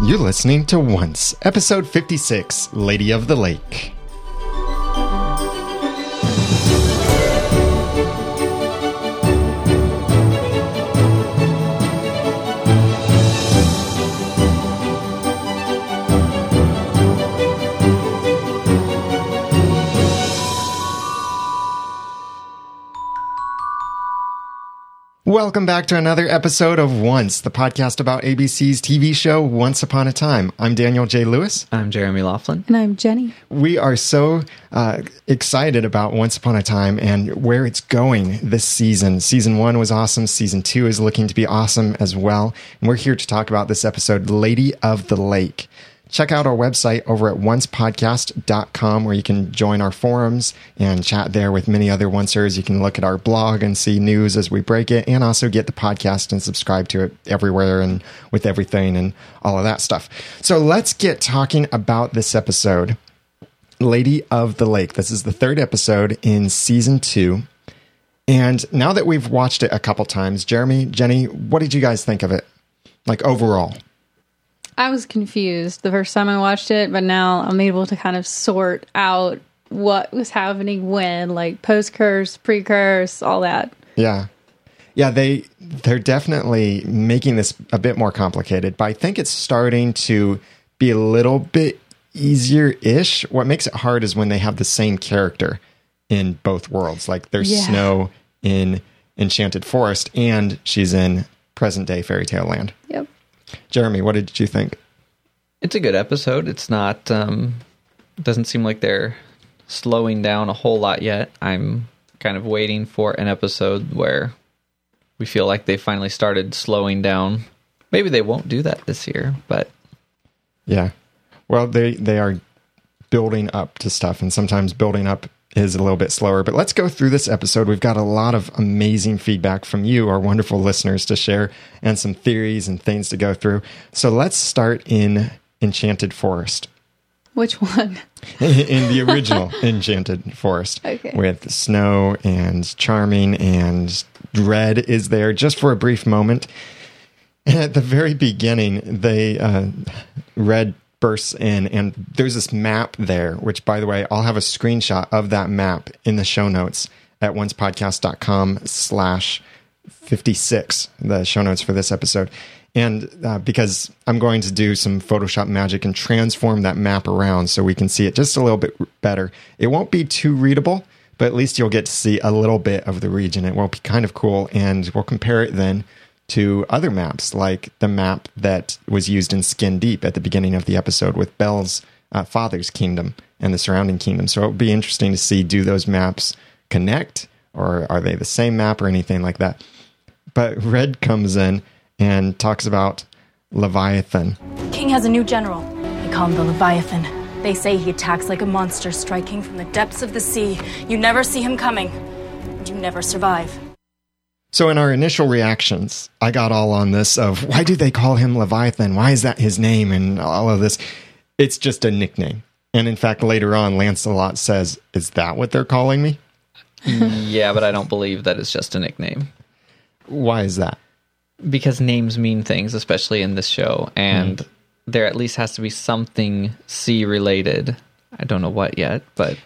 You're listening to Once, episode 56 Lady of the Lake. Welcome back to another episode of Once, the podcast about ABC's TV show Once Upon a Time. I'm Daniel J. Lewis. I'm Jeremy Laughlin. And I'm Jenny. We are so uh, excited about Once Upon a Time and where it's going this season. Season one was awesome. Season two is looking to be awesome as well. And we're here to talk about this episode, Lady of the Lake check out our website over at oncepodcast.com where you can join our forums and chat there with many other oncers. You can look at our blog and see news as we break it and also get the podcast and subscribe to it everywhere and with everything and all of that stuff. So let's get talking about this episode. Lady of the Lake. This is the third episode in season two. And now that we've watched it a couple times, Jeremy, Jenny, what did you guys think of it? Like overall? I was confused the first time I watched it, but now I'm able to kind of sort out what was happening when, like post curse, pre curse, all that. Yeah. Yeah, they they're definitely making this a bit more complicated, but I think it's starting to be a little bit easier ish. What makes it hard is when they have the same character in both worlds. Like there's yeah. Snow in Enchanted Forest and she's in present day fairy tale land. Yep. Jeremy, what did you think? It's a good episode. It's not um doesn't seem like they're slowing down a whole lot yet. I'm kind of waiting for an episode where we feel like they finally started slowing down. Maybe they won't do that this year, but yeah. Well, they they are building up to stuff and sometimes building up is a little bit slower. But let's go through this episode. We've got a lot of amazing feedback from you, our wonderful listeners, to share and some theories and things to go through. So let's start in Enchanted Forest. Which one? in the original Enchanted Forest. Okay. With Snow and Charming and Red is there just for a brief moment. And at the very beginning, they uh, Red bursts in and there's this map there which by the way i'll have a screenshot of that map in the show notes at oncepodcast.com slash 56 the show notes for this episode. And uh, because i'm going to do some photoshop magic and transform that map around so we can see it just a little bit better. It won't be too readable but at least you'll get to see a little bit of the region. It will be kind of cool and we'll compare it then to other maps, like the map that was used in Skin Deep at the beginning of the episode with Belle's uh, father's kingdom and the surrounding kingdom. So it would be interesting to see do those maps connect or are they the same map or anything like that. But Red comes in and talks about Leviathan. King has a new general. They call him the Leviathan. They say he attacks like a monster striking from the depths of the sea. You never see him coming, and you never survive. So in our initial reactions, I got all on this of why do they call him Leviathan? Why is that his name and all of this? It's just a nickname. And in fact, later on, Lancelot says, Is that what they're calling me? yeah, but I don't believe that it's just a nickname. Why is that? Because names mean things, especially in this show. And mm. there at least has to be something sea related. I don't know what yet, but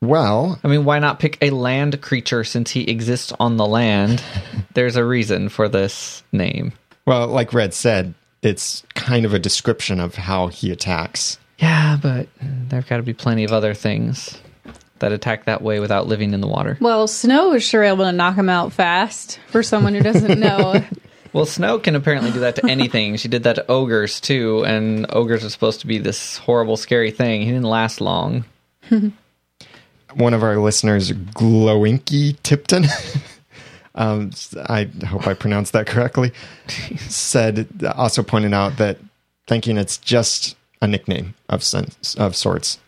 well, I mean, why not pick a land creature since he exists on the land? There's a reason for this name. Well, like Red said, it's kind of a description of how he attacks. Yeah, but there've got to be plenty of other things that attack that way without living in the water. Well, Snow is sure able to knock him out fast for someone who doesn't know. well, Snow can apparently do that to anything. she did that to ogres too, and ogres are supposed to be this horrible, scary thing. He didn't last long. one of our listeners, Glowinky Tipton, um, I hope I pronounced that correctly, said, also pointed out that thinking it's just a nickname of sense, of sorts.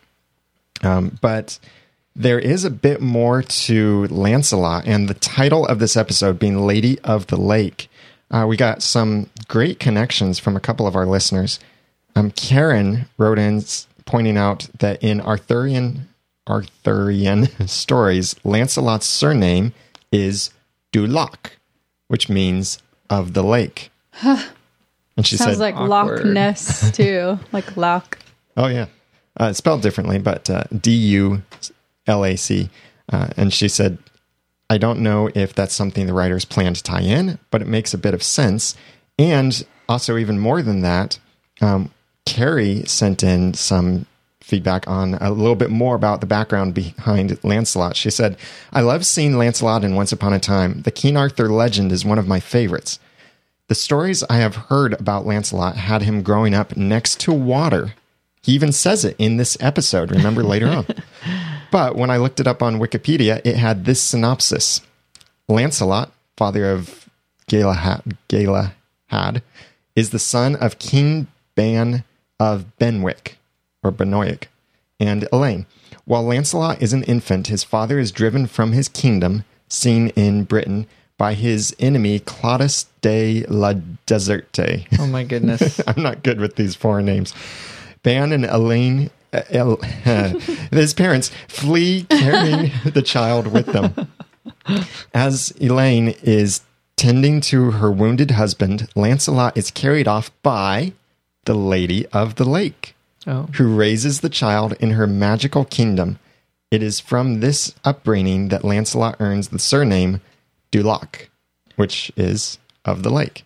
Um, but there is a bit more to Lancelot, and the title of this episode being Lady of the Lake. Uh, we got some great connections from a couple of our listeners. Um, Karen wrote in pointing out that in Arthurian Arthurian stories, Lancelot's surname is Du Lac, which means of the lake. and And she Sounds said, like Loch. Ness too, like Loch. Oh yeah, uh, spelled differently, but uh, D U L A C. Uh, and she said, "I don't know if that's something the writers plan to tie in, but it makes a bit of sense." And also, even more than that, um, Carrie sent in some feedback on a little bit more about the background behind Lancelot. She said, "I love seeing Lancelot in Once Upon a Time. The King Arthur legend is one of my favorites." The stories I have heard about Lancelot had him growing up next to water. He even says it in this episode, remember later on. But when I looked it up on Wikipedia, it had this synopsis Lancelot, father of Galahad, Galahad is the son of King Ban of Benwick, or Benoic, and Elaine. While Lancelot is an infant, his father is driven from his kingdom, seen in Britain, by his enemy Claudius de la Deserte. Oh my goodness. I'm not good with these foreign names. Ban and Elaine, uh, El- his parents flee carrying the child with them. As Elaine is tending to her wounded husband, Lancelot is carried off by the Lady of the Lake, Oh. who raises the child in her magical kingdom. It is from this upbringing that Lancelot earns the surname Du Lac, which is of the lake.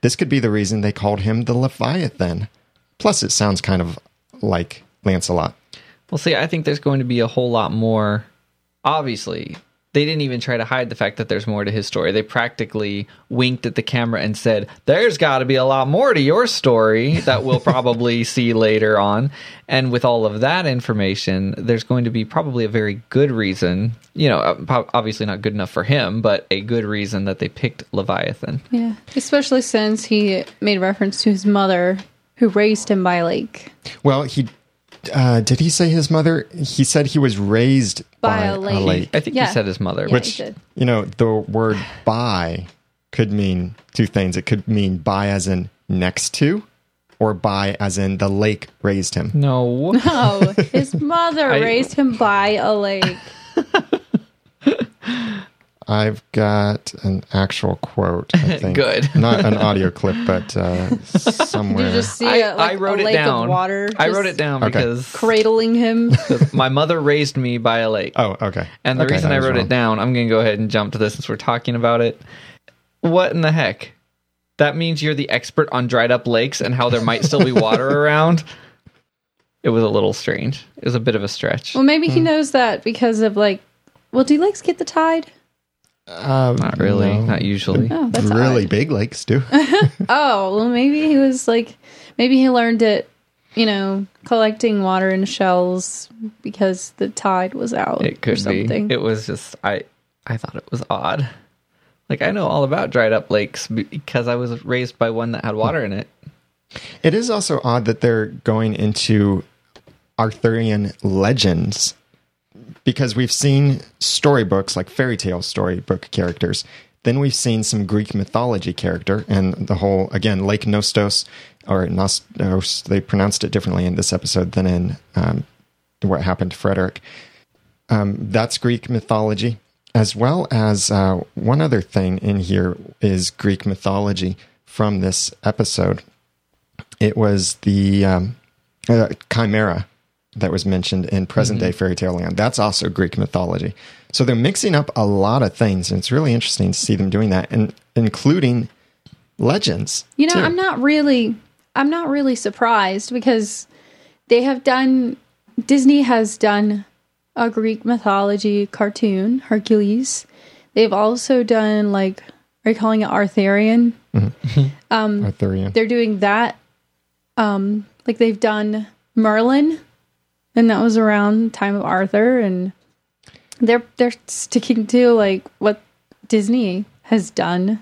This could be the reason they called him the Leviathan. Plus, it sounds kind of like Lancelot. Well, see, I think there's going to be a whole lot more. Obviously, they didn't even try to hide the fact that there's more to his story. They practically winked at the camera and said, There's got to be a lot more to your story that we'll probably see later on. And with all of that information, there's going to be probably a very good reason, you know, uh, obviously not good enough for him, but a good reason that they picked Leviathan. Yeah, especially since he made reference to his mother, who raised him by a lake. Well, he uh, did he say his mother? He said he was raised by, By a a lake. lake. I think Yeah. he said his mother, Yeah. which which he did. you know the word by could mean two things it could mean by as in next to or by as in the lake raised him no. no, his mother I- raised him by a lake. i've got an actual quote i think Good. not an audio clip but uh, somewhere You just see I, a, like, I wrote a it lake down. of water. I wrote it down Okay. because cradling him. my mother raised me by a lake. oh okay And the Okay, reason I wrote wrong. it down, I'm going to go ahead and jump to this since we're talking about it. What in the heck? That means you're the expert on dried up lakes and how there might still be water around. It was a little strange. It was a bit of a stretch. well, maybe Hmm. he knows that because of like. Well, do lakes get the tide? Uh, Not really. no. Not usually. Oh, that's really odd. big lakes do Oh, well, maybe he was like, maybe he learned it, you know, collecting water in shells because the tide was out It or could be. something. It was just I. I thought it was odd. Like I know all about dried up lakes because I was raised by one that had water in it. It is also odd that they're going into Arthurian legends because we've seen storybooks like fairy tale storybook characters. Then we've seen some Greek mythology character and the whole, again, Lake Nostos or Nostos, they pronounced it differently in this episode than in um, what happened to Frederick. Um, that's Greek mythology, as well as uh, one other thing in here is Greek mythology from this episode it was the um, uh, chimera that was mentioned in present day fairy tale land. That's also Greek mythology. So they're mixing up a lot of things, and it's really interesting to see them doing that, and including legends. You know, too. I'm not really I'm not really surprised because they have done Disney has done a Greek mythology cartoon, Hercules. They've also done like are you calling it Arthurian? um Arthurian. They're doing that. Um like they've done Merlin and that was around time of Arthur and they're they're sticking to like what Disney has done.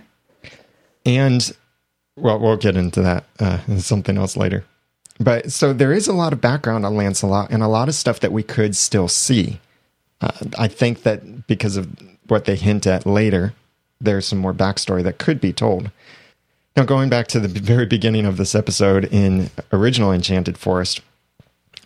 And well, we'll get into that uh, something else later. But so there is a lot of background on Lancelot and a lot of stuff that we could still see. Uh, I think that because of what they hint at later, there's some more backstory that could be told. Now, going back to the very beginning of this episode in original Enchanted Forest,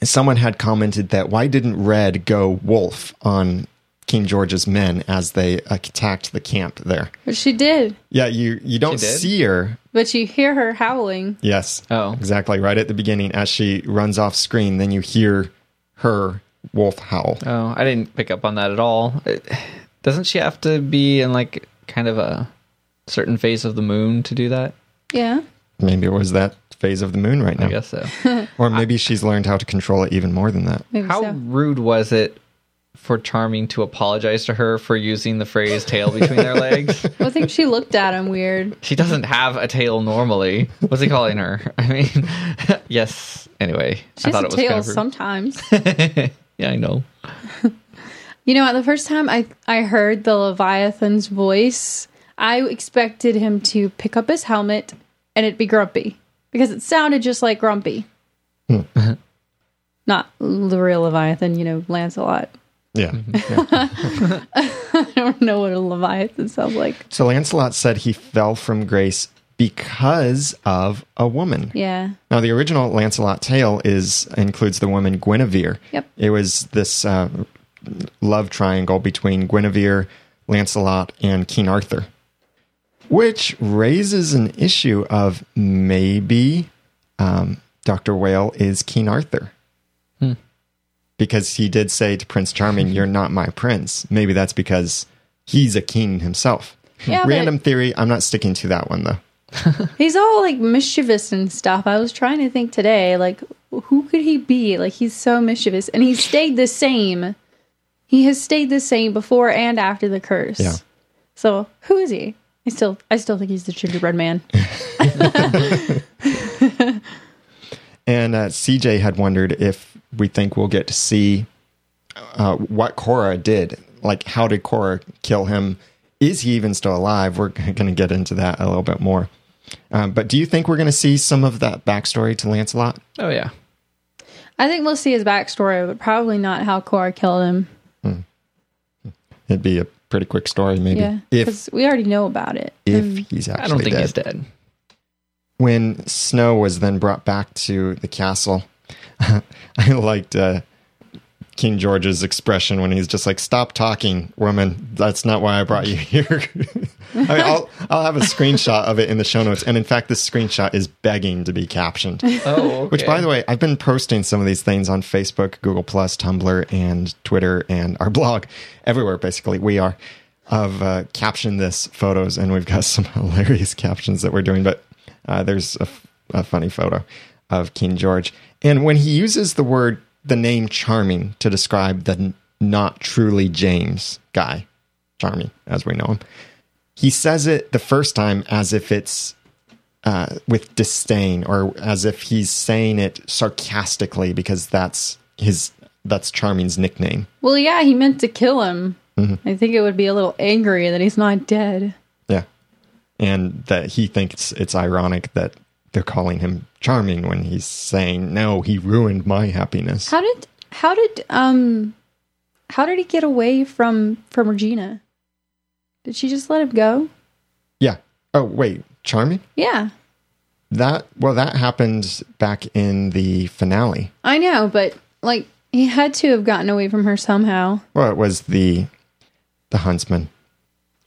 someone had commented that why didn't Red go wolf on King George's men as they attacked the camp there. But she did. Yeah, you you don't see her. But you hear her howling. Yes. Oh. exactly. Right at the beginning, as she runs off screen, then you hear her wolf howl. Oh, I didn't pick up on that at all. It- doesn't she have to be in like kind of a certain phase of the moon to do that? Yeah. Maybe it was that phase of the moon right now, I guess so. or maybe she's learned how to control it even more than that. Maybe How so. rude was it for Charming to apologize to her for using the phrase tail between their legs? I think she looked at him weird. She doesn't have a tail normally. What's he calling her? I mean, yes. Anyway, She I thought has it a was tail kind of rude. sometimes. Yeah, I know. You know, what? the first time I I heard the Leviathan's voice, I expected him to pick up his helmet and it'd be Grumpy because it sounded just like Grumpy. Not the real Leviathan, you know, Lancelot. Yeah. Mm-hmm. yeah. I don't know what a Leviathan sounds like. So Lancelot said he fell from grace because of a woman. Yeah. Now, the original Lancelot tale is includes the woman Guinevere. Yep. It was this uh, love triangle between Guinevere, Lancelot, and King Arthur, which raises an issue of maybe um, Doctor Whale is King Arthur. Because he did say to Prince Charming, "You're not my prince." Maybe that's because he's a king himself. Yeah, but- Random theory. I'm not sticking to that one though. He's all like mischievous and stuff. I was trying to think today, like, who could he be? Like, he's so mischievous. And he stayed the same. He has stayed the same before and after the curse. Yeah. So, who is he? I still, I still think he's the gingerbread man. And uh, CJ had wondered if we think we'll get to see uh, what Cora did. Like, how did Cora kill him? Is he even still alive? We're going to get into that a little bit more. Um, but do you think we're going to see some of that backstory to Lancelot? Oh yeah. I think we'll see his backstory, but probably not how Cora killed him. It'd be a pretty quick story, maybe. Yeah. If Because we already know about it. if he's actually I don't think dead. he's dead. when Snow was then brought back to the castle, I liked uh, King George's expression when he's just like, "Stop talking, woman. That's not why I brought you here." I mean, I'll I'll have a screenshot of it in the show notes, and in fact, this screenshot is begging to be captioned. Oh, Which, by the way, I've been posting some of these things on Facebook, Google Plus, Tumblr, and Twitter, and our blog, everywhere. Basically, we are of uh, caption this photos, and we've got some hilarious captions that we're doing. But uh, there's a, f- a funny photo of King George, and when he uses the word, the name "charming" to describe the n- not truly James guy, Charming as we know him, he says it the first time as if it's uh, with disdain or as if he's saying it sarcastically because that's his that's Charming's nickname. Well, yeah, he meant to kill him. Mm-hmm. I think it would be a little angry that he's not dead. Yeah. And that he thinks it's ironic that they're calling him charming when he's saying, No, he ruined my happiness. How did how did um how did he get away from from Regina? Did she just let him go? yeah. Oh wait, charming? Yeah. That well that happened back in the finale. I know, but like he had to have gotten away from her somehow. Well, it was the the huntsman.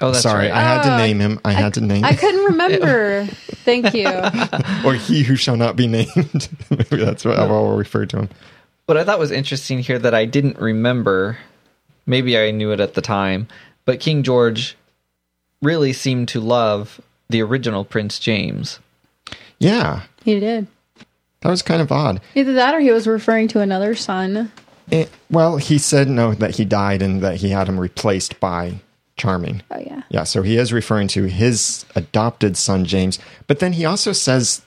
Oh, that's Sorry, right. I had to Oh, name him. I had to name I couldn't remember. Thank you. or he who shall not be named. Maybe that's what I'll refer to him. What I thought was interesting here that I didn't remember, maybe I knew it at the time, but King George really seemed to love the original Prince James. Yeah. He did. That was kind of odd. Either that or he was referring to another son. Eh, well, he said no, that he died and that he had him replaced by Charming. Oh yeah. Yeah, so he is referring to his adopted son, James. But then he also says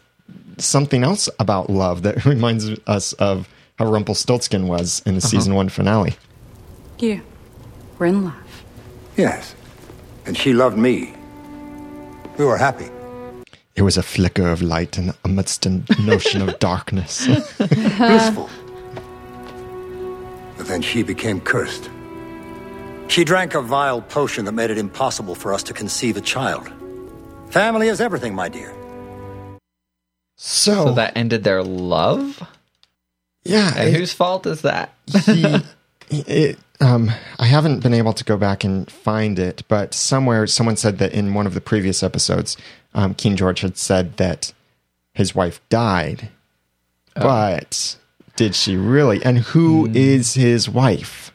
something else about love that reminds us of how Rumpelstiltskin was in the uh-huh. season one finale. Here, we're in love. Yes. And she loved me. We were happy. It was a flicker of light in amidst an ocean of darkness. Blissful. But then she became cursed. She drank a vile potion that made it impossible for us to conceive a child. Family is everything, my dear. So, So that ended their love? yeah, And it- whose fault is that? he, it um, I haven't been able to go back and find it, but somewhere someone said that in one of the previous episodes, um, King George had said that his wife died. But did she really? And who is his wife?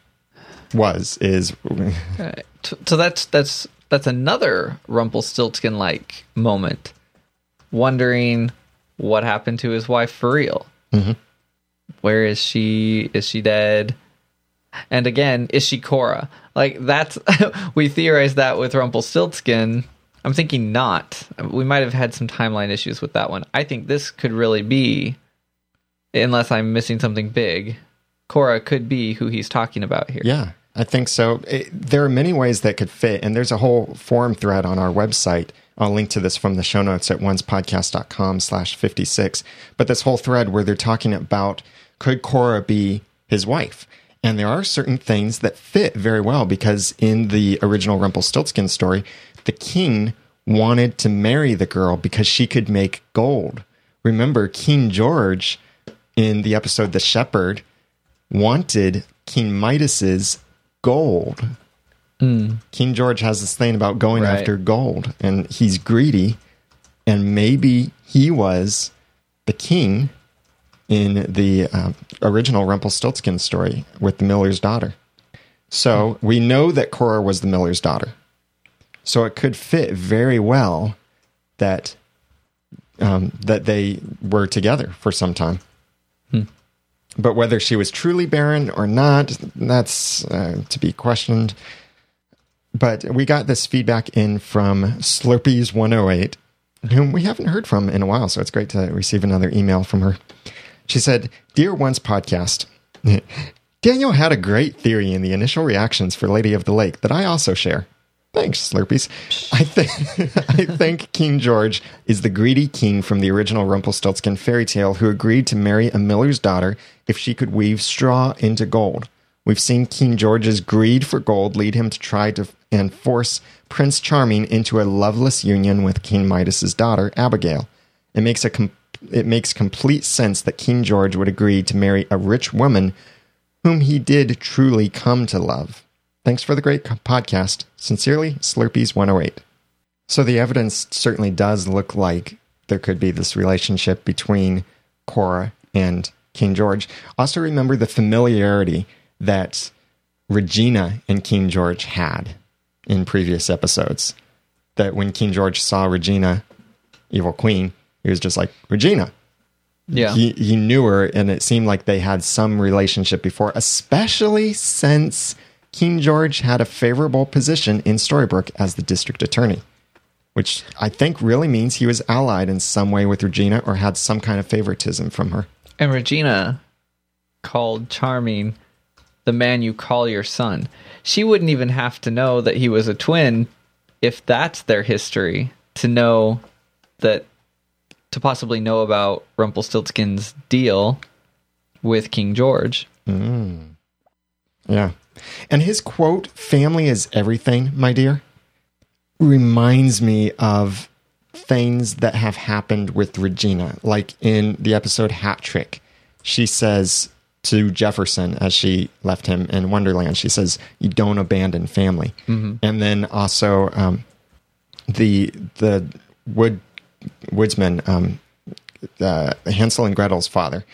Was is Right. So that's that's that's another Rumpelstiltskin like moment, wondering what happened to his wife for real. Mm-hmm. Where is she? Is she dead? And again, is she Cora? Like that's we theorized that with Rumpelstiltskin. I'm thinking not. We might have had some timeline issues with that one. I think this could really be, unless I'm missing something big. Cora could be who he's talking about here. Yeah, I think so. It, there are many ways that could fit, and there's a whole forum thread on our website. I'll link to this from the show notes at oncepodcast.com slash 56. But this whole thread where they're talking about could Cora be his wife? And there are certain things that fit very well because in the original Rumpelstiltskin story, the king wanted to marry the girl because she could make gold. Remember, King George in the episode The Shepherd wanted King Midas's gold. King George has this thing about going Right. after gold, and he's greedy. And maybe he was the king in the uh, original Rumpelstiltskin story with the miller's daughter. So we know that Cora was the miller's daughter. So it could fit very well that um, that they were together for some time. But whether she was truly barren or not, that's uh, to be questioned. But we got this feedback in from Slurpees108, whom we haven't heard from in a while. So it's great to receive another email from her. She said, Dear Once Podcast, Daniel had a great theory in the initial reactions for Lady of the Lake that I also share. Thanks, Slurpees. I think I think King George is the greedy king from the original Rumpelstiltskin fairy tale who agreed to marry a miller's daughter if she could weave straw into gold. We've seen King George's greed for gold lead him to try to and force Prince Charming into a loveless union with King Midas's daughter, Abigail. It makes a com- it makes complete sense that King George would agree to marry a rich woman whom he did truly come to love. Thanks for the great podcast. Sincerely, Slurpees108. So the evidence certainly does look like there could be this relationship between Cora and King George. Also, remember the familiarity that Regina and King George had in previous episodes. That when King George saw Regina, evil queen, he was just like, Regina, Yeah. he he knew her, and it seemed like they had some relationship before, especially since King George had a favorable position in Storybrooke as the district attorney, which I think really means he was allied in some way with Regina or had some kind of favoritism from her. And Regina called Charming the man you call your son. She wouldn't even have to know that he was a twin if that's their history to know that to possibly know about Rumpelstiltskin's deal with King George. Mm. Yeah. And his quote, family is everything, my dear, reminds me of things that have happened with Regina. Like in the episode Hat Trick, she says to Jefferson as she left him in Wonderland, she says, You don't abandon family. And then also um, the the wood woodsman, um, uh, Hansel and Gretel's father,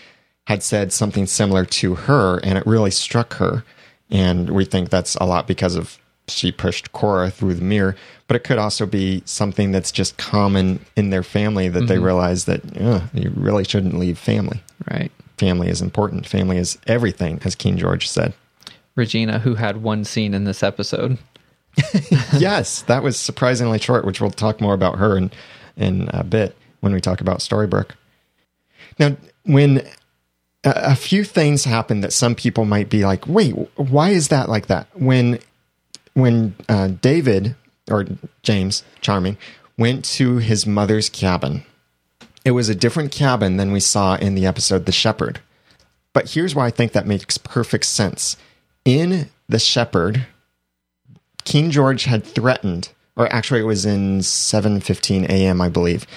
had said something similar to her, and it really struck her. And we think that's a lot because of she pushed Cora through the mirror, but it could also be something that's just common in their family that they mm-hmm. realize that you really shouldn't leave family. Right. Family is important. Family is everything, as King George said. Regina, who had one scene in this episode. yes, that was surprisingly short, which we'll talk more about her in in a bit when we talk about Storybrooke. Now, when a, few things happen that some people might be like, "Wait, why is that like that?" When when uh, David or James Charming went to his mother's cabin, it was a different cabin than we saw in the episode The Shepherd. But here's why I think that makes perfect sense. In The Shepherd, King George had threatened, or actually, it was in 7:15 a.m., I believe.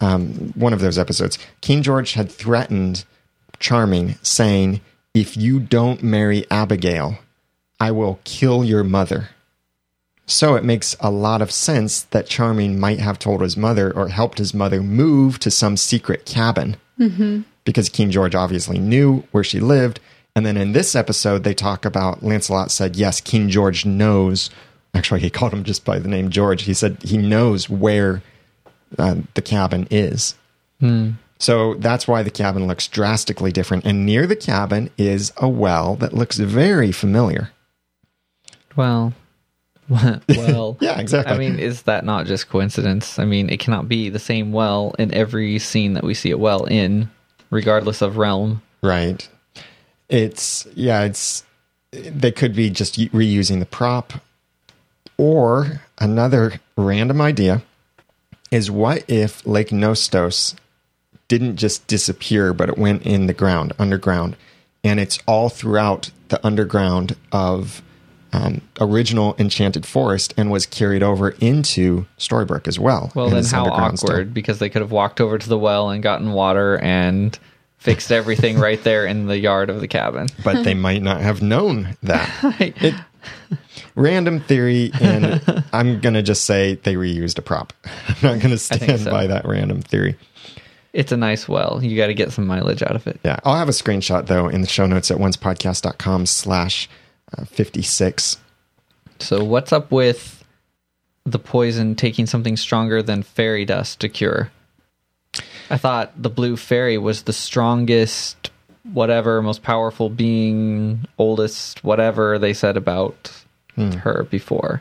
Um, one of those episodes. King George had threatened Charming, saying, "If you don't marry Abigail, I will kill your mother. So it makes a lot of sense that Charming might have told his mother or helped his mother move to some secret cabin. Mm-hmm. Because King George obviously knew where she lived. And then in this episode, they talk about Lancelot said, Yes, King George knows. Actually, he called him just by the name George. He said he knows where uh, the cabin is. So that's why the cabin looks drastically different. And near the cabin is a well that looks very familiar. Well, well, Yeah, exactly. I mean, is that not just coincidence? I mean, it cannot be the same well in every scene that we see a well in, regardless of realm. Right. It's yeah, it's they could be just reusing the prop or another random idea is what if Lake Nostos didn't just disappear but it went in the ground underground and it's all throughout the underground of um, original enchanted forest and was carried over into Storybrooke as well. Well, And then how awkward because they could have walked over to the well and gotten water and fixed everything right there in the yard of the cabin. but they might not have known that. It, random theory, and I'm gonna just say they reused a prop. I'm not gonna stand so. by that random theory. It's a nice well. You got to get some mileage out of it. Yeah, I'll have a screenshot though in the show notes at oncepodcast.com slash uh, 56. So, what's up with the poison taking something stronger than fairy dust to cure? I thought the blue fairy was the strongest, whatever, most powerful being, oldest, whatever they said about her before.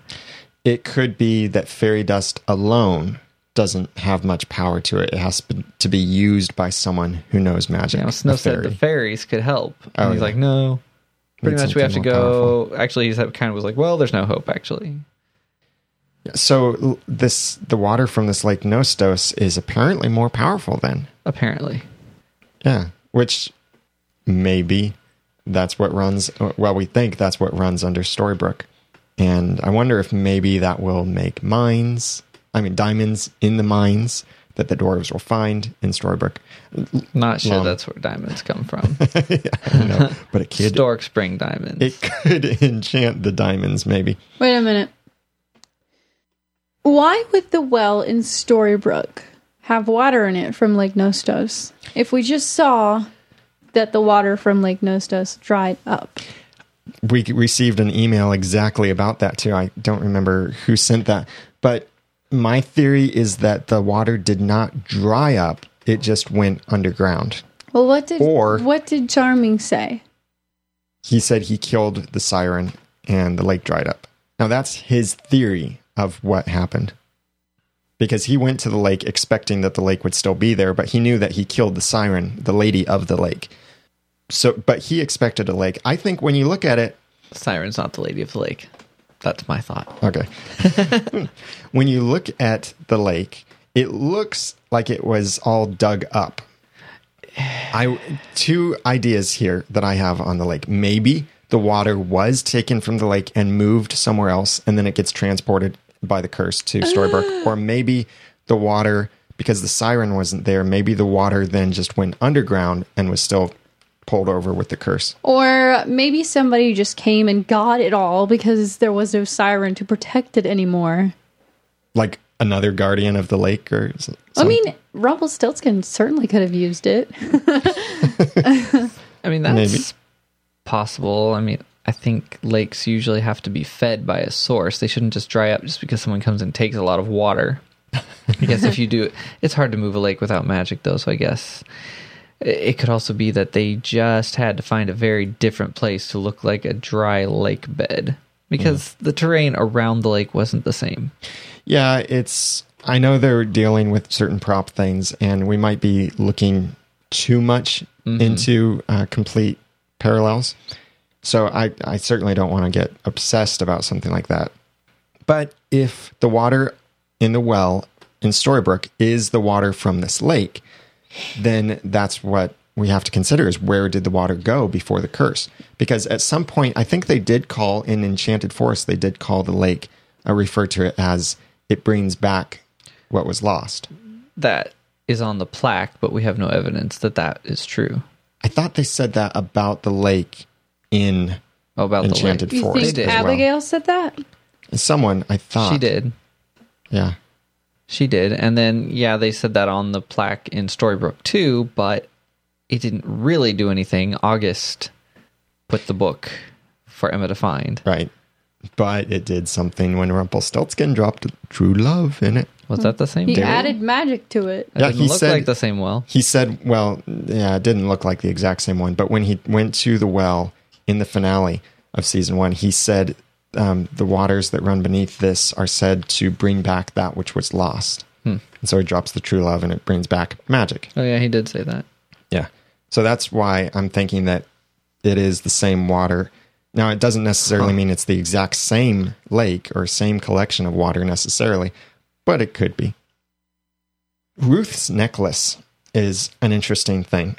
It could be that fairy dust alone doesn't have much power to it. It has to be- used by someone who knows magic. You know, Snow said fairy. the fairies could help. Oh, and Oh, he's yeah. like, no. Pretty Need much we have to go. Actually, he kind of was like, well, there's no hope, actually. So this the water from this lake Nostos is apparently more powerful than Apparently. Yeah, which maybe that's what runs. Uh, well, we think that's what runs under Storybrooke, and I wonder if maybe that will make mines. I mean, diamonds in the mines that the dwarves will find in Storybrooke. Not sure Long. that's where diamonds come from. I know, but it could Stork Spring diamonds. it could enchant the diamonds. Maybe Wait a minute. Why would the well in Storybrooke have water in it from Lake Nostos if we just saw that the water from Lake Nostos dried up? we received an email exactly about that too. I don't remember who sent that, but my theory is that the water did not dry up; it just went underground. Well, what did Or- what did Charming say? he said he killed the siren and the lake dried up. Now that's his theory of what happened. Because he went to the lake expecting that the lake would still be there, but he knew that he killed the siren, the lady of the lake. So, but he expected a lake. I think when you look at it, Siren's not the lady of the lake. That's my thought. okay. when you look at the lake, it looks like it was all dug up. I two ideas here that I have on the lake. Maybe the water was taken from the lake and moved somewhere else, and then it gets transported by the curse to Storybrooke. Ah. or maybe the water, because the siren wasn't there, maybe the water then just went underground and was still pulled over with the curse. Or maybe somebody just came and got it all because there was no siren to protect it anymore. Like another guardian of the lake, or s- I some- mean, Rumpelstiltskin certainly could have used it. I mean, that's Maybe. possible. I mean, I think lakes usually have to be fed by a source. They shouldn't just dry up just because someone comes and takes a lot of water. I guess if you do, it's hard to move a lake without magic, though. So I guess it- could also be that they just had to find a very different place to look like a dry lake bed because the terrain around the lake wasn't the same. Yeah, it's. I know they're dealing with certain prop things, and we might be looking too much into uh, complete parallels. So I, I certainly don't want to get obsessed about something like that. But if the water in the well in Storybrooke is the water from this lake, then that's what we have to consider is where did the water go before the curse? Because at some point, I think they did call in Enchanted Forest, they did call the lake, I refer to it as it brings back what was lost. That is on the plaque, but we have no evidence that that is true. I thought they said that about the lake in oh, about the enchanted lake. You forest. think did. as well. Abigail said that? Someone I thought She did. Yeah. She did. And then, yeah, they said that on the plaque in Storybrooke too, but it didn't really do anything. August put the book for Emma to find. Right. But it did something when Rumpelstiltskin dropped true love in it. Was that the same? He thing? added magic to it. It Yeah, didn't he look said- like the same well. He said, well, yeah, it didn't look like the exact same one, but when he went to the well in the finale of season one, he said um, the waters that run beneath this are said to bring back that which was lost. Hmm. And so he drops the true love and it brings back magic. Oh yeah, he did say that. Yeah. So that's why I'm thinking that it is the same water. Now, it doesn't necessarily mean it's the exact same lake or same collection of water necessarily, but it could be. Ruth's necklace is an interesting thing.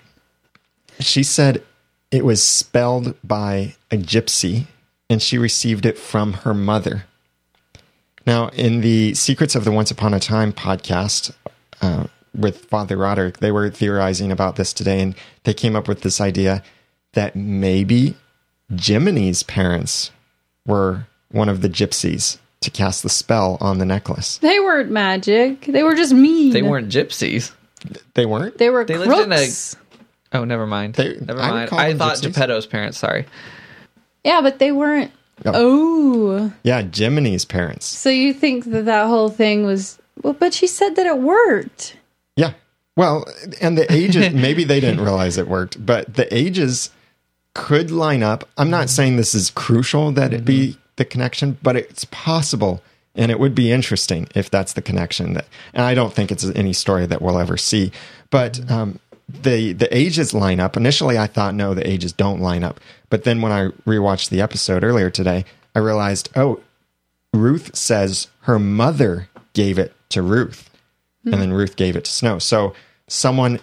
She said it was spelled by a gypsy and she received it from her mother. Now, in the Secrets of the Once Upon a Time podcast uh, with Father Roderick, they were theorizing about this today, and they came up with this idea that maybe Jiminy's parents were one of the gypsies to cast the spell on the necklace. They weren't magic. They were just mean. They weren't gypsies. They weren't? They were They crooks. lived in a- Oh, never mind. They- never I mind. call I thought gypsies. Geppetto's parents. Sorry. Yeah, but they weren't. Oh. Oh. Yeah, Jiminy's parents. So you think that that whole thing was. Well, but she said that it worked. Yeah. Well, and the ages, maybe they didn't realize it worked, but the ages could line up. I'm not saying this is crucial that it be the connection, but it's possible. And it would be interesting if that's the connection that, and I don't think it's any story that we'll ever see, but, um, the, the ages line up. Initially, I thought, no, the ages don't line up. But then when I rewatched the episode earlier today, I realized, oh, Ruth says her mother gave it to Ruth, and then Ruth gave it to Snow. So someone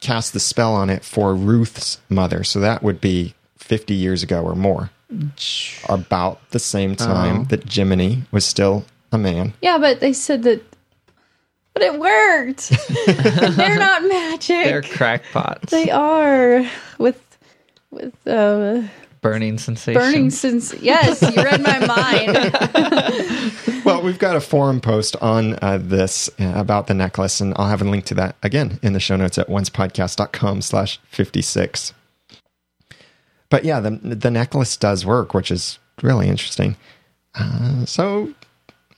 cast the spell on it for Ruth's mother. So that would be 50 years ago or more. About the same oh. time Oh. that Jiminy was still a man. Yeah, but they said that. But it worked. They're not magic. They're crackpots. They are with with uh, burning sensation. burning since. Yes, you read my mind. Well, we've got a forum post on uh, this uh, about the necklace, and I'll have a link to that again in the show notes at oncepodcast.com slash 56. But yeah, the, the necklace does work, which is really interesting. Uh, so,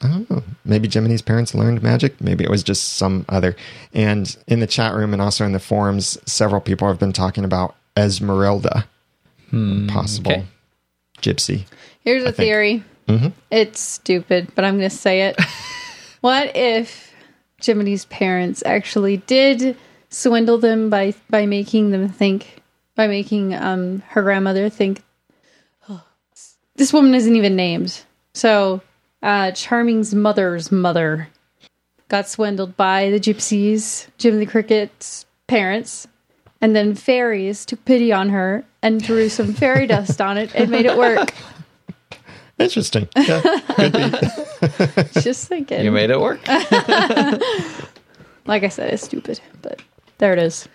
I don't know. Maybe Jiminy's parents learned magic. Maybe it was just some other. And in the chat room and also in the forums, several people have been talking about Esmeralda, possible okay. gypsy. Here's a think. theory. It's stupid, but I'm going to say it. what if Jiminy's parents actually did swindle them by by making them think by making um her grandmother think this woman isn't even named. So, uh Charming's mother's mother got swindled by the gypsies, Jiminy Cricket's parents, and then fairies took pity on her and threw some fairy dust on it and made it work. Interesting. Yeah, could be. Just thinking. You made it work. like I said, it's stupid, but there it is.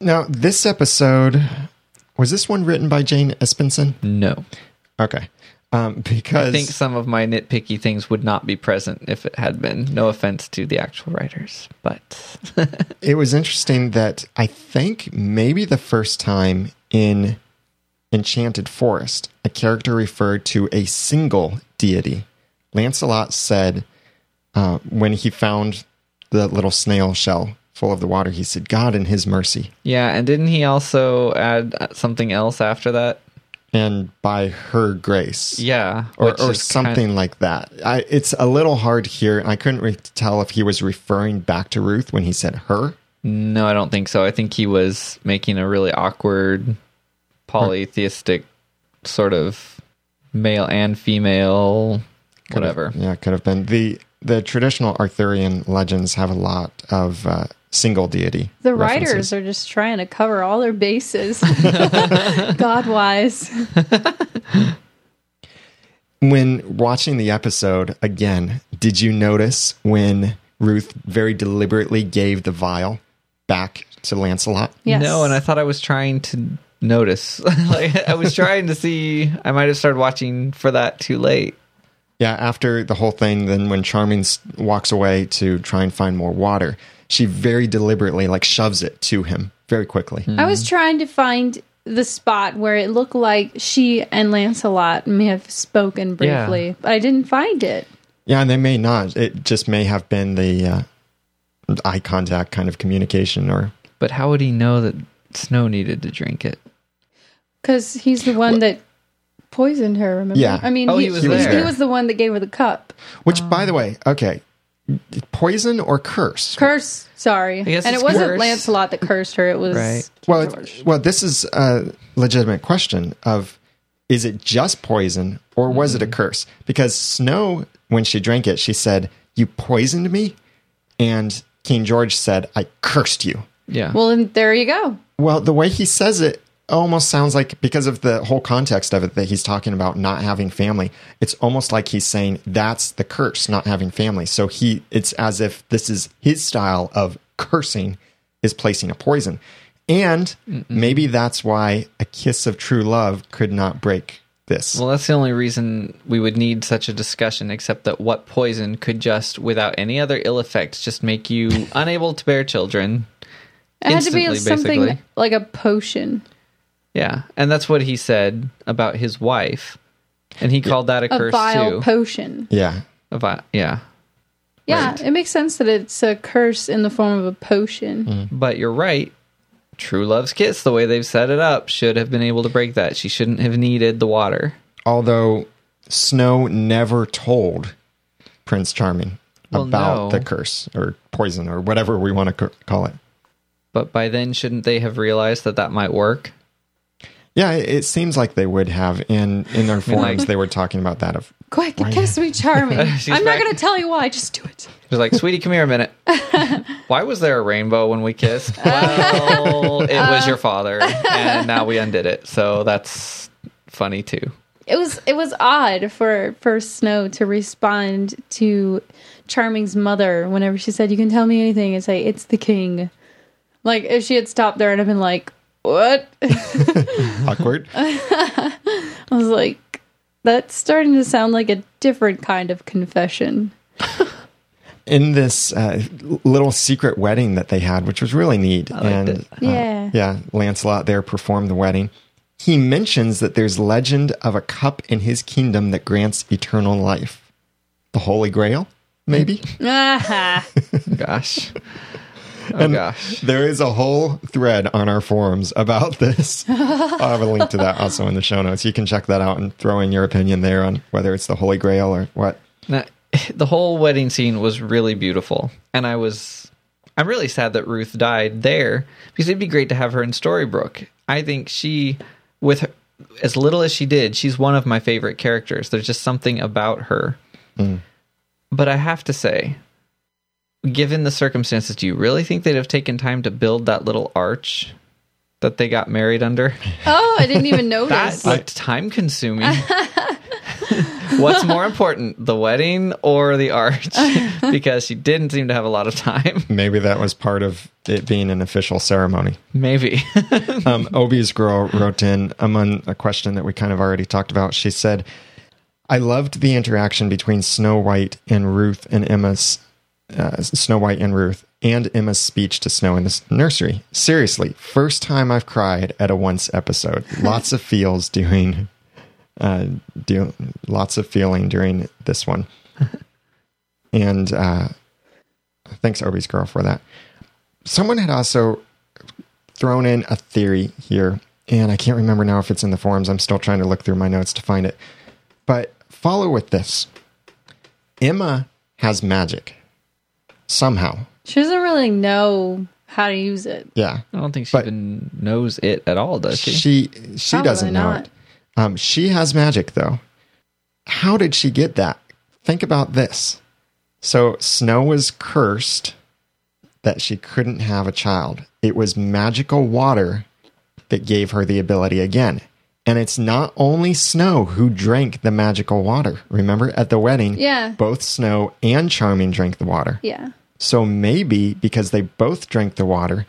Now, this episode was this one written by Jane Espenson? No. Okay, um, because I think some of my nitpicky things would not be present if it had been. No offense to the actual writers, but it was interesting that I think maybe the first time in Enchanted Forest, a character referred to a single deity. Lancelot said uh, when he found the little snail shell full of the water, he said, "God in His mercy." yeah. And didn't he also add something else after that? And by her grace. Yeah, Or, or something kind- like that. I, it's a little hard here. I couldn't re- tell if he was referring back to Ruth when he said her. no, I don't think so. I think he was making a really awkward polytheistic sort of male and female, whatever. Yeah, it could have been. The the traditional Arthurian legends have a lot of uh, single deity. The references. writers are just trying to cover all their bases, God wise. When watching the episode again, did you notice when Ruth very deliberately gave the vial back to Lancelot? Yes. No, and I thought I was trying to notice. like I was trying to see. I might have started watching for that too late. Yeah, after the whole thing, then when Charming walks away to try and find more water, she very deliberately like shoves it to him very quickly. I was trying to find the spot where it looked like she and Lancelot may have spoken briefly, Yeah. but I didn't find it. Yeah, and they may not. It just may have been the uh, eye contact kind of communication, or But how would he know that Snow needed to drink it? Because he's the one that poisoned her, remember? Yeah. I mean, Oh, he, he was he there. he was the one that gave her the cup. which, by the way, okay, poison or curse? Curse, sorry. guess And it it's wasn't curse. Lancelot that cursed her, it was Right. Well, it- well, this is a legitimate question of is it just poison or was it a mm-hmm. curse? Because Snow, when she drank it, she said, "You poisoned me," and King George said, "I cursed you." Yeah. Well, then there you go. Well, the way he says it almost sounds like because of the whole context of it that he's talking about not having family. It's almost like he's saying that's the curse, not having family. So he it's as if this is his style of cursing is placing a poison. And maybe that's why a kiss of true love could not break this. well, that's the only reason we would need such a discussion, except that what poison could just, without any other ill effects, just make you unable to bear children. It had to be Instantly, something basically. like a potion. Yeah. And that's what he said about his wife. And he called that a, A curse vile too. potion. yeah. A vi- yeah. Yeah, Right. it makes sense that it's a curse in the form of a potion. Mm-hmm. But you're right. True Love's Kiss, the way they've set it up, should have been able to break that. She shouldn't have needed the water. Although Snow never told Prince Charming Well, about no. the curse or poison or whatever we want to c- call it. But by then, shouldn't they have realized that that might work? Yeah, it it seems like they would have. And in their forums, they were talking about that. Of Quick, kiss me, charming. I'm not back. going to tell you why. Just do it. He was like, "Sweetie, come here a minute. Why was there a rainbow when we kissed? Uh, well, it was uh, your father, and now we undid it. So that's funny too. It was it was odd for for Snow to respond to Charming's mother whenever she said, "You can tell me anything," and say, "It's the king." Like if she had stopped there and I'd been like, "What?" awkward. I was like, "That's starting to sound like a different kind of confession." in this uh, little secret wedding that they had, which was really neat. liked and it. uh, Yeah. yeah, Lancelot there performed the wedding. He mentions that there's legend of a cup in his kingdom that grants eternal life. The Holy Grail, maybe? Gosh, oh gosh. There is a whole thread on our forums about this. I'll have a link to that also in the show notes. You can check that out and throw in your opinion there on whether it's the Holy Grail or what. Now, the whole wedding scene was really beautiful, and I was. I'm really sad that Ruth died there because it'd be great to have her in Storybrooke. I think she, with her, as little as she did, she's one of my favorite characters. There's just something about her. Mm. But I have to say, given the circumstances, do you really think they'd have taken time to build that little arch that they got married under? oh, I didn't even That notice. looked time consuming. What's more important, the wedding or the arch? because she didn't seem to have a lot of time. Maybe that was part of it being an official ceremony. Maybe. um, Obi's girl wrote in among a question that we kind of already talked about. She said, "I loved the interaction between Snow White and Ruth and Emma's uh, Snow White and Ruth and Emma's speech to Snow in the nursery. Seriously, first time I've cried at a once episode. Lots of feels doing, uh, do, lots of feeling during this one." and uh, thanks, Obi's girl, for that. Someone had also thrown in a theory here, and I can't remember now if it's in the forums. I'm still trying to look through my notes to find it. But follow with this Emma has magic somehow. she doesn't really know how to use it. Yeah. I don't think she But- even knows it at all, does she? She she Probably doesn't know not. it. Um, she has magic though. How did she get that? Think about this. So Snow was cursed that she couldn't have a child. It was magical water that gave her the ability again. And it's not only Snow who drank the magical water. Remember at the wedding, Yeah. both Snow and Charming drank the water. Yeah. So maybe because they both drank the water,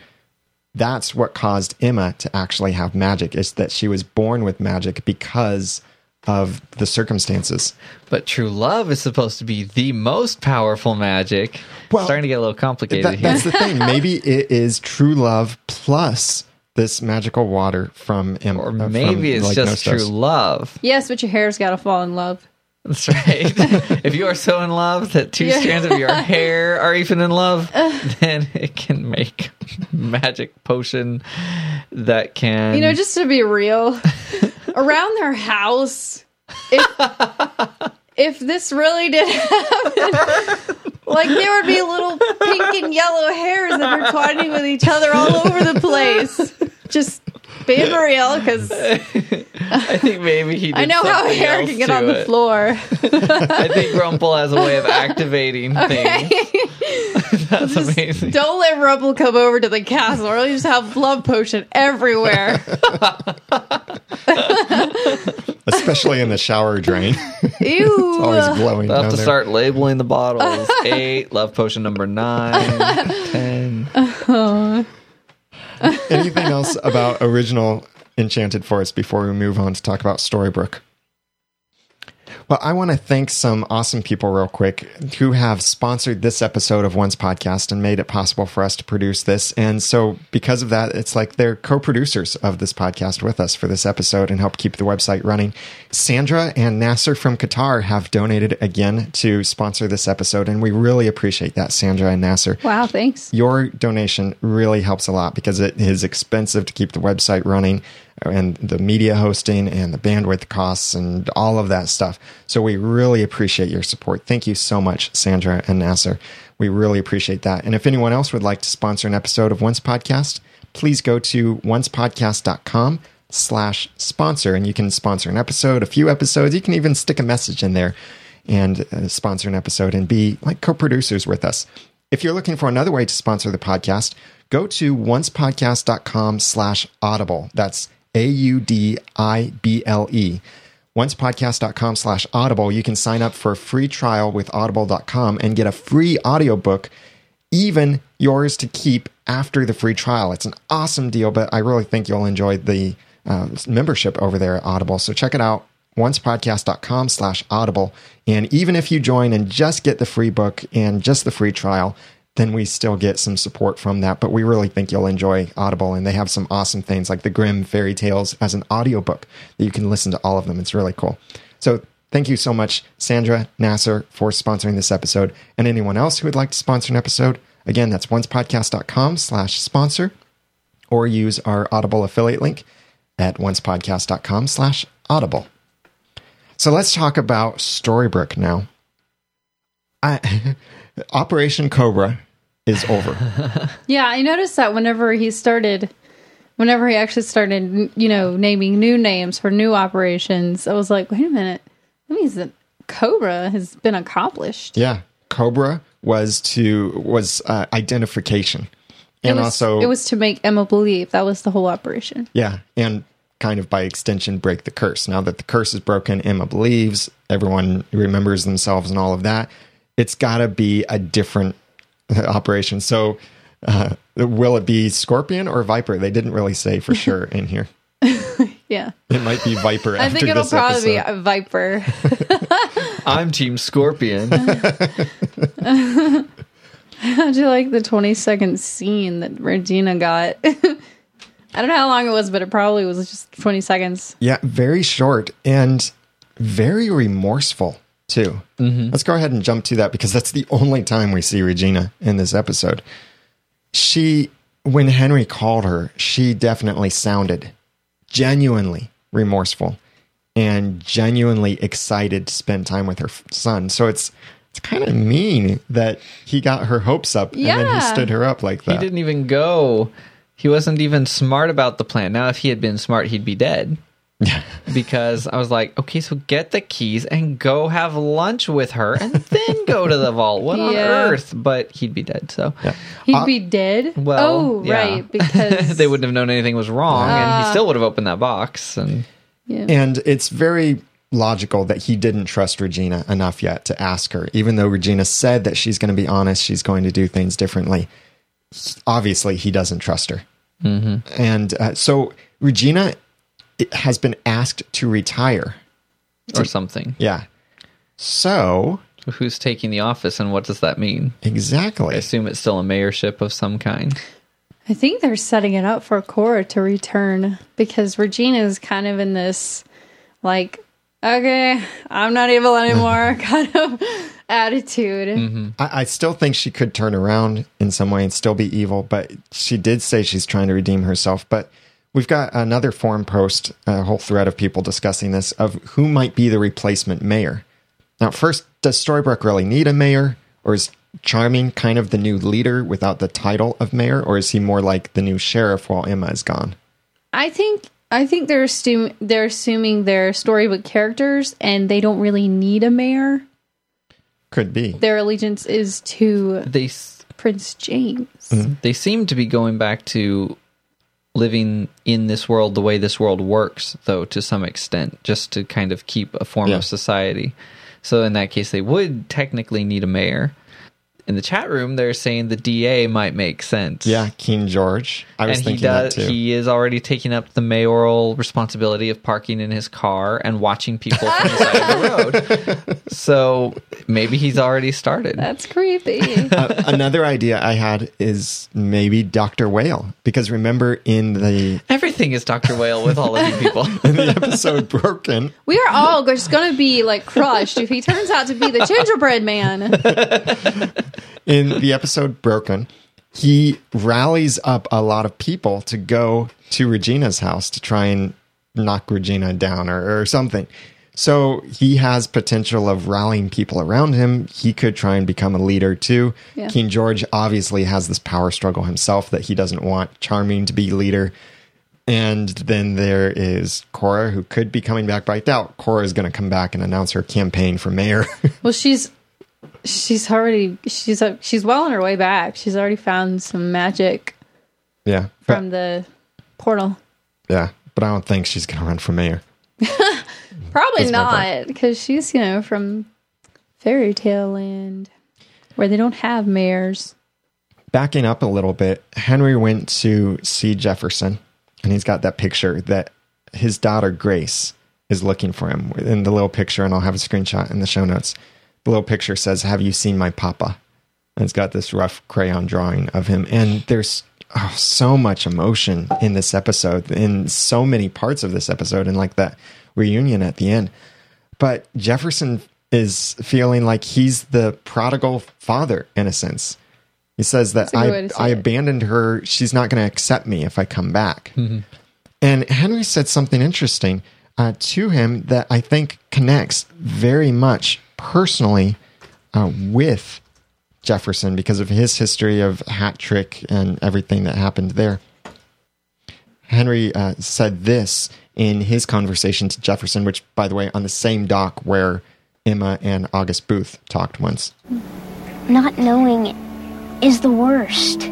that's what caused Emma to actually have magic. Is that she was born with magic because of the circumstances. But true love is supposed to be the most powerful magic. Well, Starting to get a little complicated That- here. that's the thing. Maybe it is true love plus this magical water from Emma. Or uh, from, maybe it's like, just Nostos. true love. Yes, but your hair's got to fall in love. That's right. if you are so in love that two Yeah. strands of your hair are even in love, then it can make magic potion that can. You know, just to be real, around their house, if if this really did happen, like there would be little pink and yellow hairs that are twining with each other all over the place. Just being real, because I think maybe he. Did I know how hair can get on the it. floor. I think Rumple has a way of activating things. That's amazing. Don't let Rumple come over to the castle, or you just have love potion everywhere. Especially in the shower drain. Ew. Always glowing I'll have to there. start labeling the bottles. Eight, love potion number nine, ten. Anything else about original Enchanted Forest before we move on to talk about Storybrooke? Well, I want to thank some awesome people real quick who have sponsored this episode of Once Podcast and made it possible for us to produce this. And so, because of that, it's like they're co producers of this podcast with us for this episode and help keep the website running. Sandra and Nasser from Qatar have donated again to sponsor this episode, and we really appreciate that, Sandra and Nasser Wow, thanks. your donation really helps a lot because it is expensive to keep the website running and the media hosting and the bandwidth costs and all of that stuff. So we really appreciate your support. Thank you so much, Sandra and Nasser. We really appreciate that. And if anyone else would like to sponsor an episode of Once Podcast, please go to oncepodcast.com slash sponsor and you can sponsor an episode, a few episodes. You can even stick a message in there and uh, sponsor an episode and be like co-producers with us. If you're looking for another way to sponsor the podcast, go to oncepodcast.com slash audible. That's A-U-D-I-B-L-E. Oncepodcast.com slash audible. You can sign up for a free trial with audible.com and get a free audiobook, even yours to keep after the free trial. It's an awesome deal, but I really think you'll enjoy the uh, membership over there at Audible. So check it out oncepodcast.com slash audible and even if you join and just get the free book and just the free trial then we still get some support from that but we really think you'll enjoy audible and they have some awesome things like the Grimm fairy tales as an audiobook that you can listen to all of them. It's really cool. So thank you so much sandra nasser for sponsoring this episode. And anyone else who would like to sponsor an episode again that's oncepodcast.com slash sponsor or use our audible affiliate link at oncepodcast.com slash audible. So let's talk about Storybrooke now. I, Operation Cobra is over. Yeah, I noticed that whenever he started, whenever he actually started, you know, naming new names for new operations, I was like, wait a minute, that means that Cobra has been accomplished. yeah, Cobra was to was uh, identification, It and was, also it was to make Emma believe that was the whole operation. yeah, and kind of by extension break the curse. Now that the curse is broken, Emma believes everyone remembers themselves and all of that. It's got to be a different operation. So. Uh, will it be Scorpion or Viper? They didn't really say for sure in here. Yeah, It might be Viper. I think it'll this probably episode. be a Viper. I'm Team Scorpion. How'd you like the 20 second scene that Regina got? I don't know how long it was, but it probably was just 20 seconds. Yeah, very short and very remorseful too. Mm-hmm. Let's go ahead and jump to that because that's the only time we see Regina in this episode. She, when Henry called her, she definitely sounded genuinely remorseful and genuinely excited to spend time with her son. So it's it's kind of mean that he got her hopes up and then he stood her up like that. he didn't even go. He wasn't even smart about the plan. Now, if he had been smart, he'd be dead. because I was like, okay, so get the keys and go have lunch with her and then go to the vault. What on Yeah. earth? But he'd be dead. So He'd Uh, be dead. Well, oh, yeah. right, because they wouldn't have known anything was wrong and he still would have opened that box. And Yeah. And it's very logical that he didn't trust Regina enough yet to ask her, even though Regina said that she's going to be honest, she's going to do things differently. Obviously, he doesn't trust her. And uh, so Regina has been asked to retire. or something. Yeah. So, Who's taking the office and what does that mean? Exactly. I assume it's still a mayorship of some kind. I think they're setting it up for Cora to return because Regina is kind of in this, like, okay, I'm not evil anymore kind of attitude. Mm-hmm. I, I still think she could turn around in some way and still be evil, but she did say she's trying to redeem herself. But we've got another forum post, a whole thread of people discussing this of who might be the replacement mayor. Now, first, does Storybrooke really need a mayor, or is Charming kind of the new leader without the title of mayor, or is he more like the new sheriff while Emma is gone? I think I think they're assume they're assuming they're storybook characters and they don't really need a mayor. Could be. Their allegiance is to They s- Prince James. Mm-hmm. they seem to be going back to living in this world the way this world works though to some extent just to kind of keep a form Yeah. of society so in that case they would technically need a mayor in the chat room they're saying the da might make sense Yeah, King George. I was and he thinking does that too. he is already taking up the mayoral responsibility of parking in his car and watching people from the side of the road so maybe he's already started That's creepy. Uh, another idea I had is maybe Dr. Whale, because remember in the everything is dr whale with all of you people in the episode Broken, we are all just going to be like crushed if he turns out to be the gingerbread man. In the episode Broken, he rallies up a lot of people to go to Regina's house to try and knock Regina down or, or something. So he has potential of rallying people around him. He could try and become a leader too. Yeah. King George obviously has this power struggle himself that he doesn't want Charming to be leader. And then there is Cora, who could be coming back, but I doubt Cora is going to come back and announce her campaign for mayor. Well, she's she's already she's uh, she's well on her way back. She's already found some magic yeah. but- from the portal. Yeah, but I don't think she's going to run for mayor. Probably That's my not because she's you know from fairy tale land where they don't have mayors. Backing up a little bit, Henry went to see Jefferson, and he's got that picture that his daughter Grace is looking for him in the little picture, and I'll have a screenshot in the show notes. The little picture says, "Have you seen my papa?" And it's got this rough crayon drawing of him, and there's oh, so much emotion in this episode, in so many parts of this episode, and like that reunion at the end. But Jefferson is feeling like he's the prodigal father in a sense. He says that That's a good way I I it. abandoned her. She's not going to accept me if I come back. And Henry said something interesting uh, to him that I think connects very much personally uh, with Jefferson because of his history of hat trick and everything that happened there. Henry uh, said this in his conversation to Jefferson, which, by the way, on the same dock where Emma and August Booth talked once. Not knowing is the worst.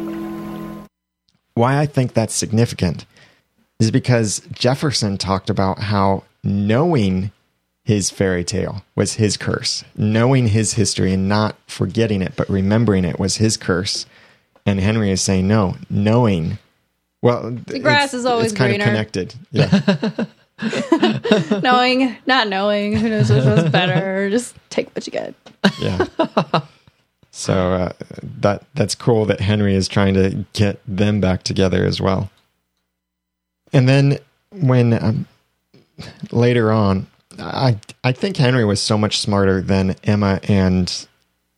Why I think that's significant is because Jefferson talked about how knowing his fairy tale was his curse, knowing his history and not forgetting it, but remembering it was his curse. And Henry is saying, no, knowing. Well, the grass is always it's kind greener. of connected. Yeah. knowing, not knowing, who knows which was better. Just take what you get. yeah. So uh, that that's cool that Henry is trying to get them back together as well. And then when um, later on, I I think Henry was so much smarter than Emma and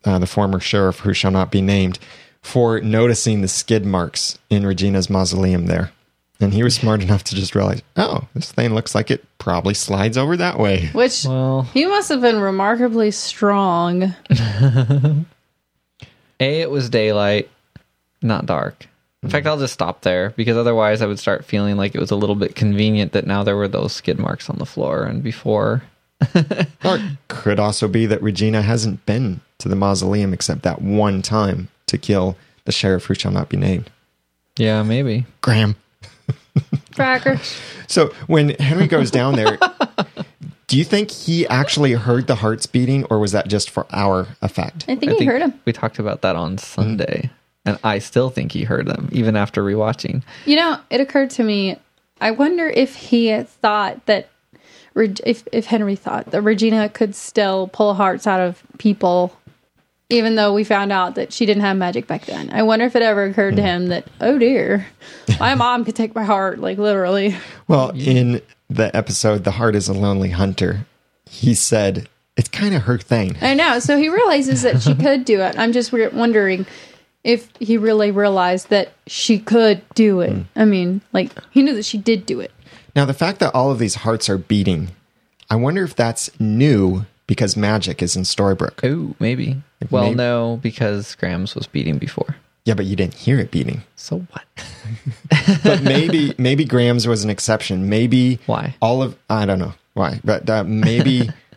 uh, the former sheriff, who shall not be named, for noticing the skid marks in Regina's mausoleum there. And he was smart enough to just realize, oh, this thing looks like it probably slides over that way. Which well he must have been remarkably strong. A, it was daylight, not dark. In fact, I'll just stop there because otherwise I would start feeling like it was a little bit convenient that now there were those skid marks on the floor and before. Or it could also be that Regina hasn't been to the mausoleum except that one time to kill the sheriff who shall not be named. Yeah, maybe. Graham. Cracker. So when Henry goes down there, do you think he actually heard the hearts beating or was that just for our effect? I think I he heard him. We talked about that on Sunday. And I still think he heard them, even after rewatching. You know, it occurred to me. I wonder if he thought that, if if Henry thought that Regina could still pull hearts out of people, even though we found out that she didn't have magic back then. I wonder if it ever occurred to hmm. him that, oh dear, my mom could take my heart, like literally. Well, in the episode "The Heart Is a Lonely Hunter," he said it's kind of her thing. I know. So he realizes that she could do it. I'm just wondering if he really realized that she could do it. I mean, like he knew that she did do it. Now, the fact that all of these hearts are beating, I wonder if that's new because magic is in Storybrooke. Oh, maybe. Well, maybe- no, because Graham's was beating before. Yeah, but you didn't hear it beating. So what? But maybe maybe Graham's was an exception. Maybe Why? all of I don't know why, but uh, maybe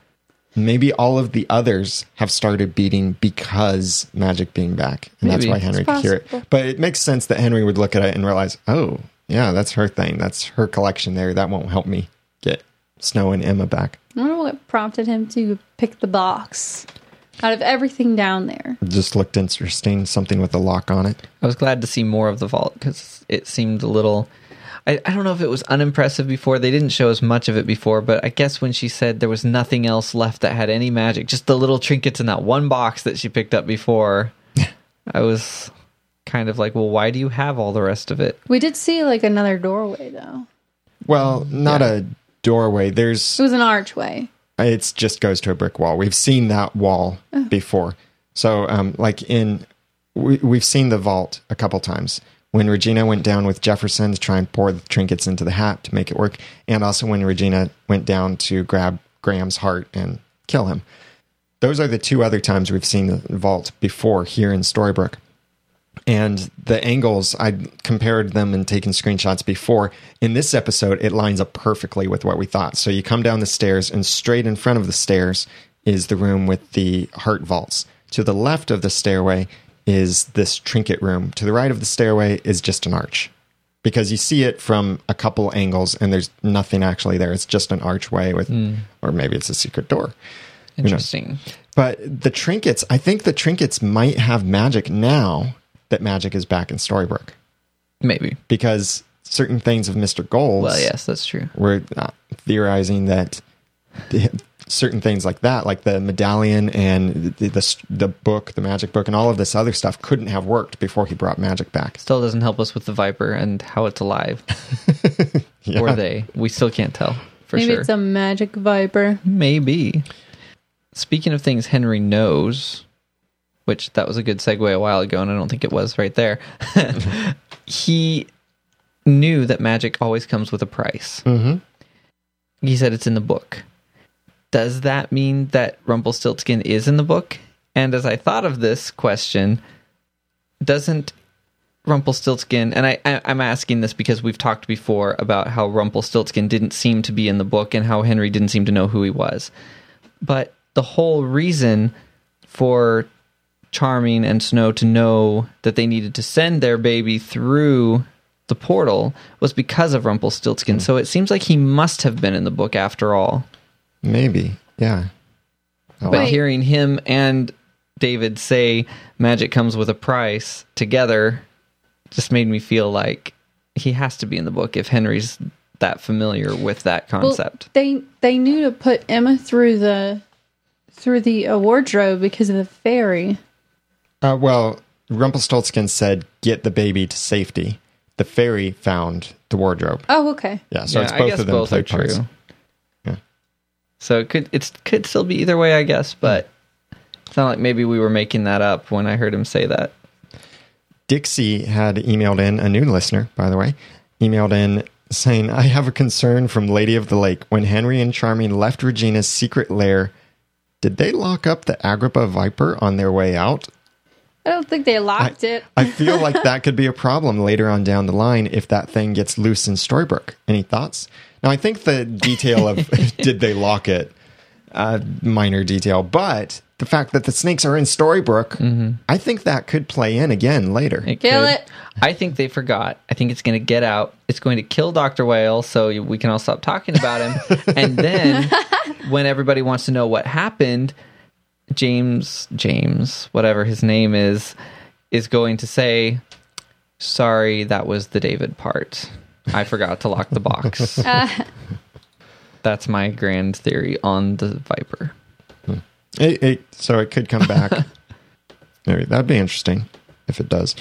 maybe all of the others have started beating because magic being back, and that's why Henry could hear it. But it makes sense that Henry would look at it and realize, oh yeah, that's her thing. That's her collection there. That won't help me get Snow and Emma back. I wonder what prompted him to pick the box out of everything down there. It just looked interesting. Something with a lock on it. I was glad to see more of the vault because it seemed a little. I, I don't know if it was unimpressive before. They didn't show us much of it before, but I guess when she said there was nothing else left that had any magic, just the little trinkets in that one box that she picked up before, I was kind of like, well, why do you have all the rest of it? We did see like another doorway though. Well, not Yeah. a doorway. There's It was an archway. it just goes to a brick wall. We've seen that wall before. So, um, like in, we, we've seen the vault a couple times. When Regina went down with Jefferson to try and pour the trinkets into the hat to make it work, and also when Regina went down to grab Graham's heart and kill him. Those are the two other times we've seen the vault before here in Storybrooke. And the angles, I compared them and taken screenshots before. In this episode, it lines up perfectly with what we thought. So you come down the stairs, and straight in front of the stairs is the room with the heart vaults. To the left of the stairway is this trinket room. To the right of the stairway is just an arch. Because you see it from a couple angles, and there's nothing actually there. It's just an archway with, or maybe it's a secret door. Interesting. But the trinkets, I think the trinkets might have magic now that magic is back in Storybrooke Maybe. because certain things of Mr. Gold's Well, yes, that's true. were uh, theorizing that the, certain things like that, like the medallion and the, the the book, the magic book, and all of this other stuff, couldn't have worked before he brought magic back. Still doesn't help us with the Viper and how it's alive. Yeah. Or they. We still can't tell for sure. Maybe sure. it's a magic viper. Maybe. Speaking of things Henry knows, which that was a good segue a while ago, and I don't think it was right there. he knew that magic always comes with a price. Mm-hmm. He said it's in the book. Does that mean that Rumpelstiltskin is in the book? And as I thought of this question, doesn't Rumpelstiltskin, and I, I, I'm asking this because we've talked before about how Rumpelstiltskin didn't seem to be in the book and how Henry didn't seem to know who he was. But the whole reason for Charming and Snow to know that they needed to send their baby through the portal was because of Rumpelstiltskin. Mm. So it seems like he must have been in the book after all. Maybe, yeah. Oh, But wow. hearing him and David say magic comes with a price together just made me feel like he has to be in the book if Henry's that familiar with that Well, concept. they they knew to put Emma through the through the uh, wardrobe because of the fairy. Uh, well, Rumpelstiltskin said, "Get the baby to safety." The fairy found the wardrobe. Oh, okay. Yeah, so Yeah, it's I both guess of them both played are parts. true. Yeah. So it could it's could still be either way, I guess, but it's not like maybe we were making that up when I heard him say that. Dixie had emailed in, a new listener, by the way, emailed in saying, I have a concern from Lady of the Lake. When Henry and Charming left Regina's secret lair, did they lock up the Agrabah Viper on their way out? I don't think they locked it. I feel like that could be a problem later on down the line if that thing gets loose in Storybrooke. Any thoughts? Now, I think the detail of did they lock it, uh, minor detail, but the fact that the snakes are in Storybrooke, I think that could play in again later. It Kill could. it. I think they forgot. I think it's going to get out. It's going to kill Dr. Whale so we can all stop talking about him. and then when everybody wants to know what happened, James, James, whatever his name is, is going to say, "Sorry, that was the David part. I forgot to lock the box." Uh. That's my grand theory on the Viper. It, it, so it could come back. Maybe that'd be interesting if it does.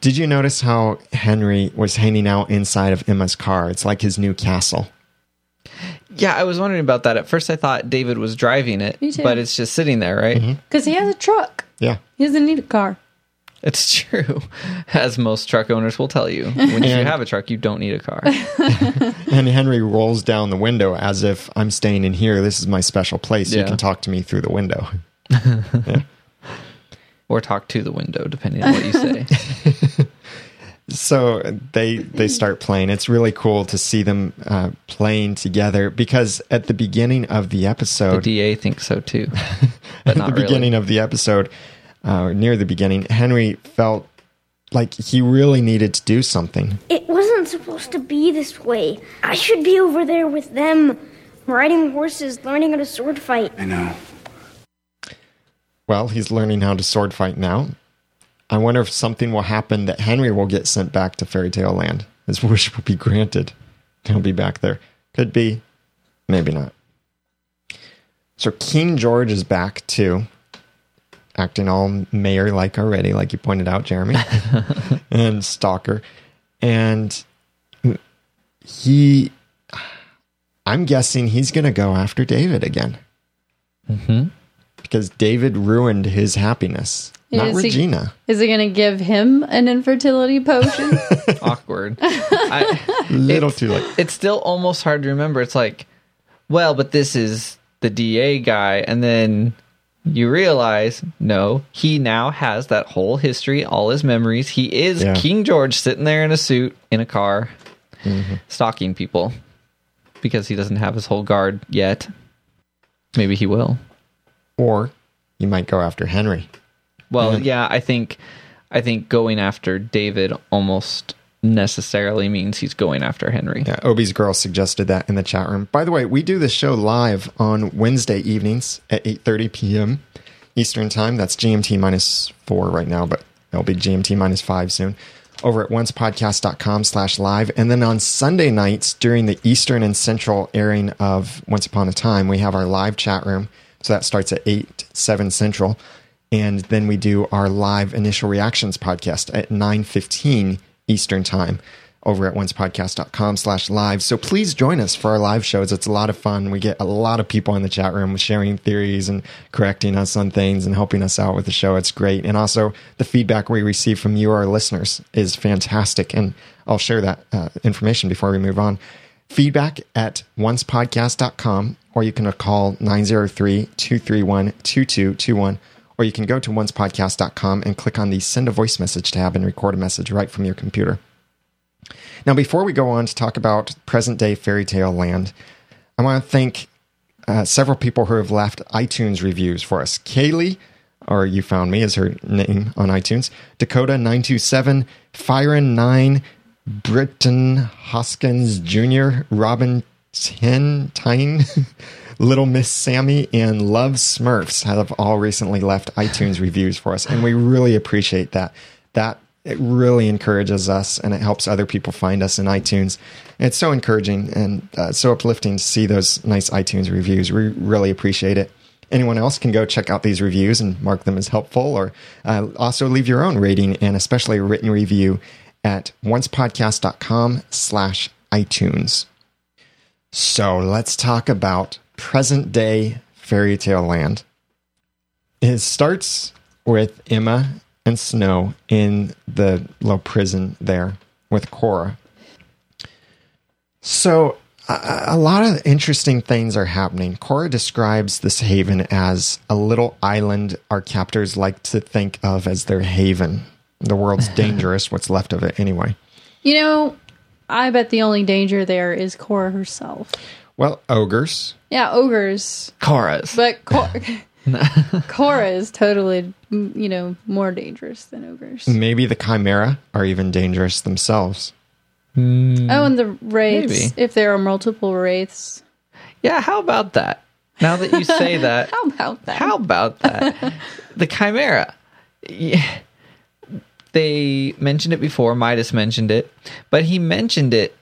Did you notice how Henry was hanging out inside of Emma's car? It's like his new castle. Yeah, I was wondering about that. At first, I thought David was driving it, Me too. but it's just sitting there, right? Mm-hmm. Because he has a truck. Yeah. He doesn't need a car. It's true, as most truck owners will tell you. When you And- have a truck, you don't need a car. And Henry rolls down the window as if I'm staying in here. This is my special place. You can talk to me through the window. or talk to the window, depending on what you say. So they they start playing. It's really cool to see them uh, playing together because at the beginning of the the episode, DA thinks so too, but at the really. beginning of the episode, uh, near the beginning, Henry felt like he really needed to do something. It wasn't supposed to be this way. I should be over there with them, riding horses, learning how to sword fight. I know. Well, he's learning how to sword fight now. I wonder if something will happen that Henry will get sent back to Fairy Tale Land. His wish will be granted. He'll be back there. Could be, maybe not. So King George is back too, acting all mayor like already, like you pointed out, Jeremy, and Stalker. And he, I'm guessing he's going to go after David again mm-hmm. because David ruined his happiness, not Is he- Regina. Is he going to give him an infertility potion? Awkward. I, Little too late. It's still almost hard to remember. It's like, well, but this is the DA guy, and then you realize, no, he now has that whole history, all his memories. He is Yeah. King George sitting there in a suit in a car, Mm-hmm. stalking people because he doesn't have his whole guard yet. Maybe he will. Or you might go after Henry. Well, yeah, I think I think going after David almost necessarily means he's going after Henry. Yeah, Obi's girl suggested that in the chat room. By the way, we do this show live on Wednesday evenings at 8:30 p.m. Eastern Time. That's GMT minus 4 right now, but it'll be GMT minus 5 soon. Over at oncepodcast.com slash live. And then on Sunday nights during the Eastern and Central airing of Once Upon a Time, we have our live chat room. So that starts at 8, 7 Central. And then we do our live initial reactions podcast at 9.15 Eastern Time over at oncepodcast.com slash live. So please join us for our live shows. It's a lot of fun. We get a lot of people in the chat room sharing theories and correcting us on things and helping us out with the show. It's great. And also the feedback we receive from you, our listeners, is fantastic. And I'll share that uh, information before we move on. Feedback at oncepodcast.com or you can call 903-231-2221 or you can go to oncepodcast.com and click on the send a voice message tab and record a message right from your computer. Now, before we go on to talk about present day fairy tale land, I want to thank uh, several people who have left iTunes reviews for us. Kaylee, or you found me as her name on iTunes, Dakota927, Fyron9, Britton Hoskins Jr., Robin Ten Tyne, Little Miss Sammy, and Love Smurfs have all recently left iTunes reviews for us, and we really appreciate that. That it really encourages us and it helps other people find us in iTunes. It's so encouraging and uh, so uplifting to see those nice iTunes reviews. We really appreciate it. Anyone else can go check out these reviews and mark them as helpful, or uh, also leave your own rating and especially a written review at oncepodcast.com slash iTunes. So let's talk about present day fairy tale land. It starts with Emma and Snow in the low prison there with Cora. So a, a lot of interesting things are happening. Cora describes this haven as a little island our captors like to think of as their haven. The world's dangerous, what's left of it anyway. you know, I bet the only danger there is Cora herself. Well, ogres. Yeah, ogres. Cora's. But Cora, Cora is totally, mm, you know, more dangerous than ogres. Maybe the chimera are even dangerous themselves. Oh, and the wraiths. Maybe. If there are multiple wraiths. yeah, how about that? Now that you say that, How about that? how about that? the chimera. Yeah. They mentioned it before. Midas mentioned it, but he mentioned it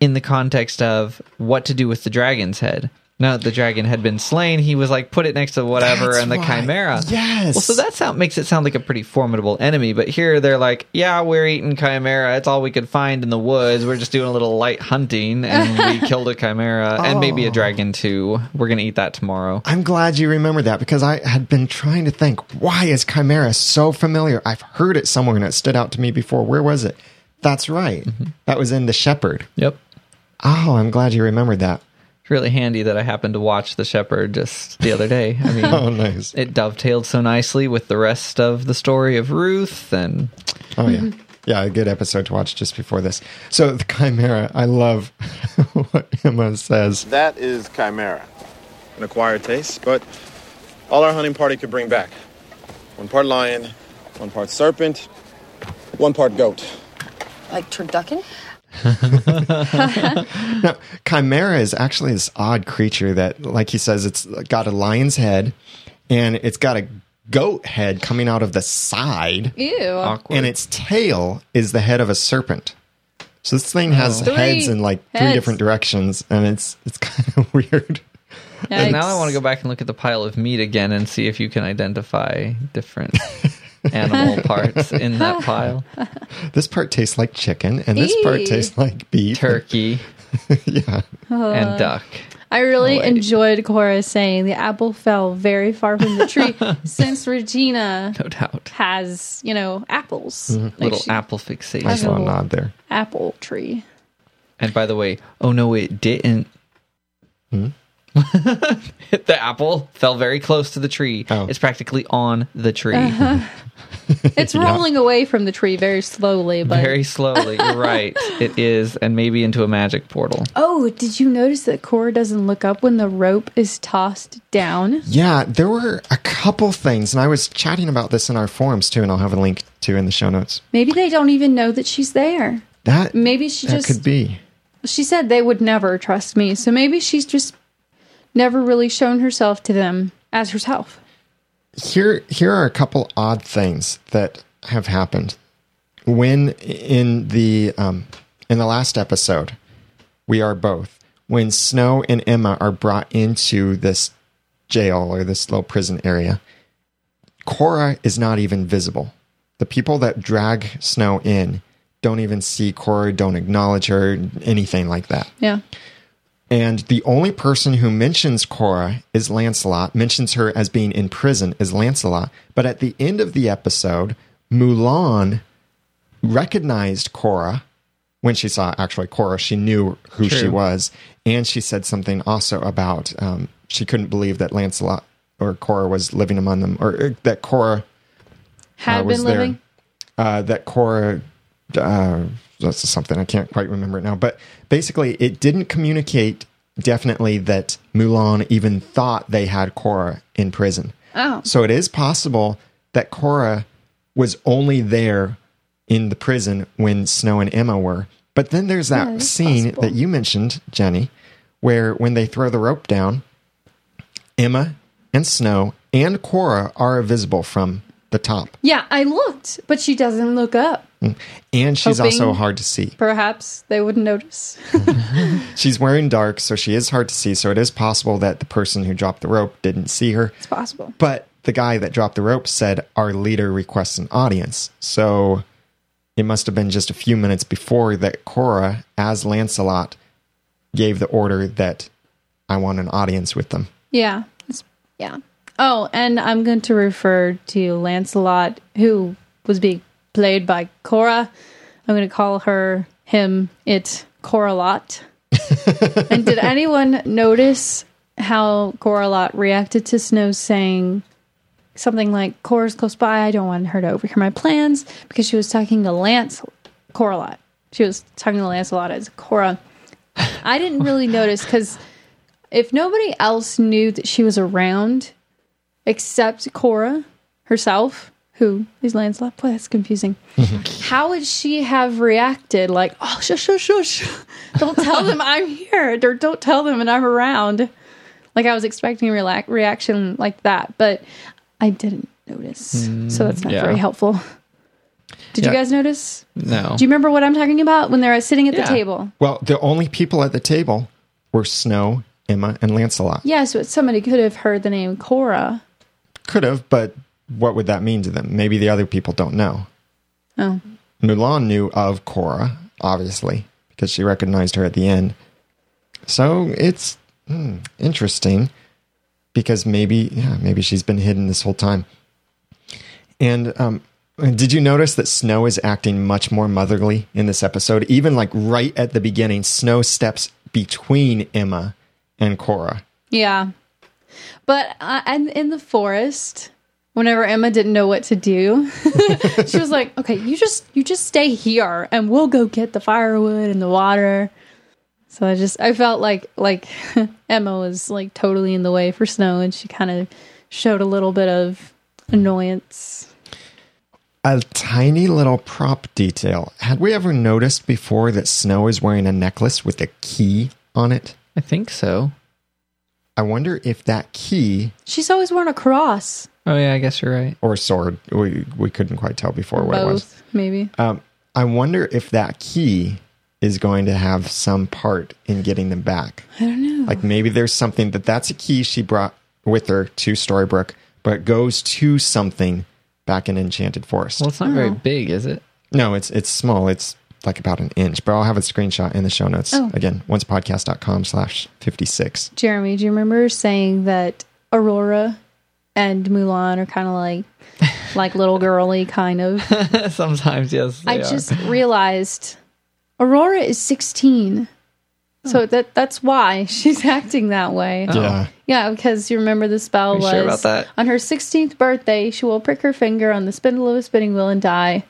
in the context of what to do with the dragon's head. Now that the dragon had been slain, he was like, put it next to whatever That's and the right. chimera. Yes. Well, so that sound makes it sound like a pretty formidable enemy. But here they're like, yeah, we're eating chimera. It's all we could find in the woods. We're just doing a little light hunting, and we killed a chimera and maybe Oh. a dragon too. We're gonna eat that tomorrow. I'm glad you remembered that because I had been trying to think, why is Chimera so familiar? I've heard it somewhere and it stood out to me before. Where was it? That's right. Mm-hmm. That was in The Shepherd. Yep. Oh, I'm glad you remembered that. It's really handy that I happened to watch The Shepherd just the other day. I mean, Oh, nice. it dovetailed so nicely with the rest of the story of Ruth and Oh, yeah. Yeah, a good episode to watch just before this. So, the Chimera, I love what Emma says. That is Chimera. An acquired taste, but all our hunting party could bring back. One part lion, one part serpent, one part goat. Like turducken? No, Chimera is actually this odd creature that, like he says, it's got a lion's head and it's got a goat head coming out of the side. Ew. awkward. and its tail is the head of a serpent. So this thing has oh. Three heads in like three heads. different directions, and it's it's kind of weird. And now I want to go back and look at the pile of meat again and see if you can identify different animal parts in that pile. This part tastes like chicken, and this part Eee. tastes like beef. Turkey yeah, uh, and duck. I really Oh, enjoyed Cora saying the apple fell very far from the tree since Regina No doubt. has, you know, apples. Mm-hmm. Like Little she- apple fixation. nice little little- nod there. apple tree. And by the way, oh no, it didn't. Hmm? The apple fell very close to the tree. Oh. It's practically on the tree. Uh-huh. It's rolling away from the tree very slowly, but Very slowly. You're right. It is, and maybe into a magic portal. Oh, did you notice that Cora doesn't look up when the rope is tossed down? Yeah, there were a couple things, and I was chatting about this in our forums too, and I'll have a link to in the show notes. Maybe they don't even know that she's there. That Maybe she that just could be. she said they would never trust me, so maybe she's just never really shown herself to them as herself. here here are a couple odd things that have happened when in the um in the last episode we are both when snow and emma are brought into this jail or this little prison area cora is not even visible the people that drag snow in don't even see cora don't acknowledge her anything like that Yeah. And the only person who mentions Cora is Lancelot, mentions her as being in prison is Lancelot. But at the end of the episode, Mulan recognized Cora when she saw actually Cora. She knew who she was. And she said something also about um, she couldn't believe that Lancelot or Cora was living among them, or uh, that Cora Had uh, was been there. living. Uh, that Cora, uh, that's something I can't quite remember it now. But basically, it didn't communicate definitely that Mulan even thought they had Cora in prison. Oh. So it is possible that Cora was only there in the prison when Snow and Emma were. But then there's that Yeah, scene possible. that you mentioned, Jenny, where when they throw the rope down, Emma and Snow and Cora are visible from the top. Yeah, I looked, but she doesn't look up. And she's Hoping- also hard to see. Perhaps they wouldn't notice. She's wearing dark, so she is hard to see. So it is possible that the person who dropped the rope didn't see her. It's possible. But the guy that dropped the rope said, Our leader requests an audience. So it must have been just a few minutes before that Cora, as Lancelot, gave the order that I want an audience with them. Yeah. It's, yeah. Oh, and I'm going to refer to Lancelot, who was being played by Cora. I'm going to call her, him, it, Coralot. and did anyone notice how Coralot reacted to Snow saying something like, Cora's close by, I don't want her to overhear my plans? Because she was talking to Lance, Coralot. She was talking to Lancelot as Cora. I didn't really notice because if nobody else knew that she was around except Cora herself, who is Lancelot, boy, that's confusing. Mm-hmm. How would she have reacted? Like, oh, shush, shush, shush. Don't tell them I'm here, or don't tell them and I'm around. Like, I was expecting a relax- reaction like that, but I didn't notice. so that's not mm, yeah. very helpful. Did Yeah. you guys notice? No. Do you remember what I'm talking about when they're sitting at Yeah. the table? Well, the only people at the table were Snow, Emma, and Lancelot. Yes, but somebody could have heard the name Cora. Could have, but what would that mean to them? Maybe the other people don't know. Oh, Mulan knew of Cora, obviously, because she recognized her at the end. So it's hmm, interesting because maybe, yeah, maybe she's been hidden this whole time. And um, did you notice that Snow is acting much more motherly in this episode? Even like right at the beginning, Snow steps between Emma and Cora. yeah. But uh, and in the forest, whenever Emma didn't know what to do, she was like, "Okay, you just you just stay here, and we'll go get the firewood and the water." So I just I felt like like Emma was like totally in the way for Snow, and she kind of showed a little bit of annoyance. A tiny little prop detail. Had we ever noticed before that Snow is wearing a necklace with a key on it? I think so. I wonder if that key She's always worn a cross. Oh yeah, I guess you're right. or sword, we, we couldn't quite tell before what it was. Maybe. Um, I wonder if that key is going to have some part in getting them back. I don't know. Like maybe there's something that that's a key she brought with her to Storybrooke, but goes to something back in Enchanted Forest. Well, it's not very big, is it? no, it's it's small. It's like about an inch, but I'll have a screenshot in the show notes. Oh. Again, oncepodcast.com slash 56. Jeremy, do you remember saying that Aurora and Mulan are kind of like like little girly kind of? Sometimes, yes. I are. just realized Aurora is 16. So hmm. that that's why she's acting that way. Yeah. Yeah, because you remember the spell Are you was sure about that? on her 16th birthday, she will prick her finger on the spindle of a spinning wheel and die.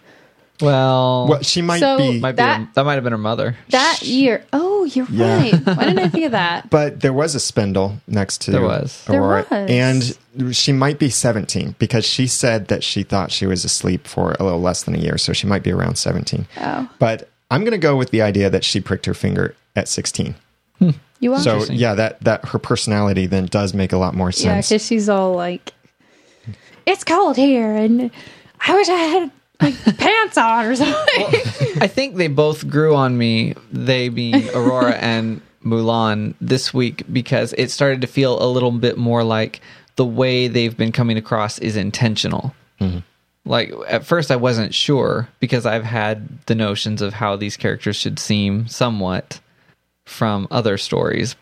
Well, Well, she might So- be, might be that- her- that might have been her mother. That year. Oh, you're Yeah. right. Why didn't I think of that? but there was a spindle next to There was. There was. and she might be 17 because she said that she thought she was asleep for a little less than a year, so she might be around 17. Oh. But I'm going to go with the idea that she pricked her finger at 16. Hmm. You are? So yeah, that that her personality then does make a lot more Yeah, sense. because she's all like, "It's cold here, and I wish I had like pants on or something." I think they both grew on me, they being Aurora and Mulan, this week because it started to feel a little bit more like the way they've been coming across is intentional. Mm-hmm. Like at first, I wasn't sure because I've had the notions of how these characters should seem somewhat from other stories,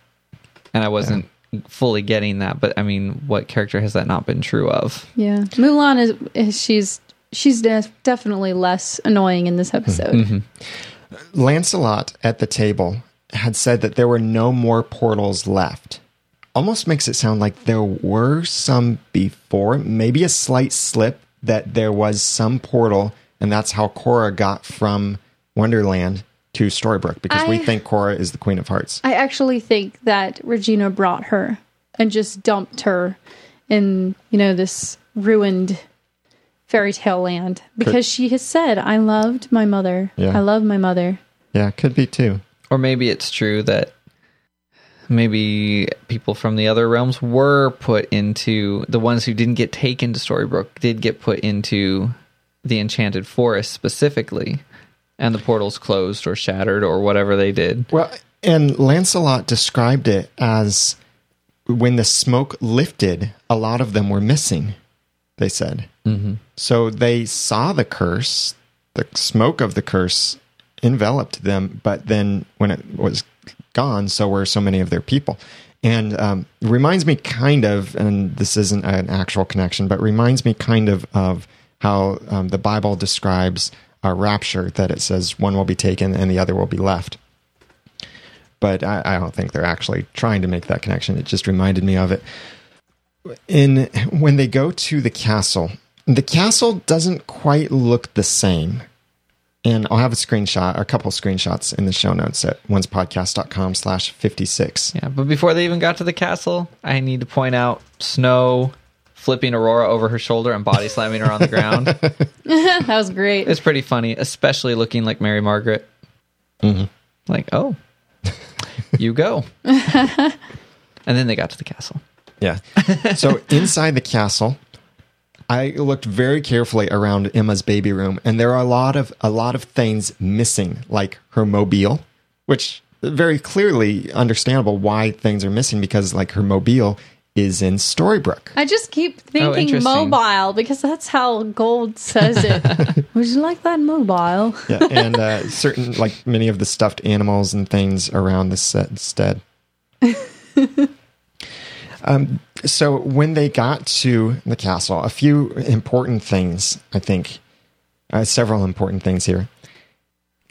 and I wasn't fully getting that. But I mean, what character has that not been true of? yeah, Mulan is, is she's she's def- definitely less annoying in this episode. Mm-hmm. Mm-hmm. Lancelot at the table had said that there were no more portals left. Almost makes it sound like there were some before, maybe a slight slip that there was some portal, and that's how Cora got from Wonderland to Storybrooke because we think Cora is the Queen of Hearts. I actually think that Regina brought her and just dumped her in you know this ruined fairy tale land because she has said, "I loved my mother. Yeah. I love my mother." Yeah, could be too. Or maybe it's true that maybe people from the other realms were put into the ones who didn't get taken to Storybrooke did get put into the enchanted forest specifically and the portals closed or shattered or whatever they did. Well, and Lancelot described it as when the smoke lifted, a lot of them were missing, they said. Mm-hmm. So they saw the curse, the smoke of the curse enveloped them, but then when it was gone, so were so many of their people. And um, reminds me kind of, and this isn't an actual connection, but reminds me kind of of how um, the Bible describes a rapture that it says one will be taken and the other will be left but I, I don't think they're actually trying to make that connection. It just reminded me of it. In when they go to the castle, the castle doesn't quite look the same. And I'll have a screenshot, a couple screenshots in the show notes at oncepodcast.com slash 56. Yeah, but before they even got to the castle, I need to point out Snow flipping Aurora over her shoulder and body slamming her on the ground. that was great. It's pretty funny, especially looking like Mary Margaret. Mm-hmm. Like, oh, you go. and then they got to the castle. Yeah. So inside the castle, I looked very carefully around Emma's baby room, and there are a lot of a lot of things missing, like her mobile, which very clearly understandable why things are missing because like her mobile is in Storybrooke. I just keep thinking interesting. mobile because that's how Gold says it. Would you like that mobile? yeah, and uh, certain like many of the stuffed animals and things around the set instead. um, so when they got to the castle, a few important things, I think, uh, several important things here.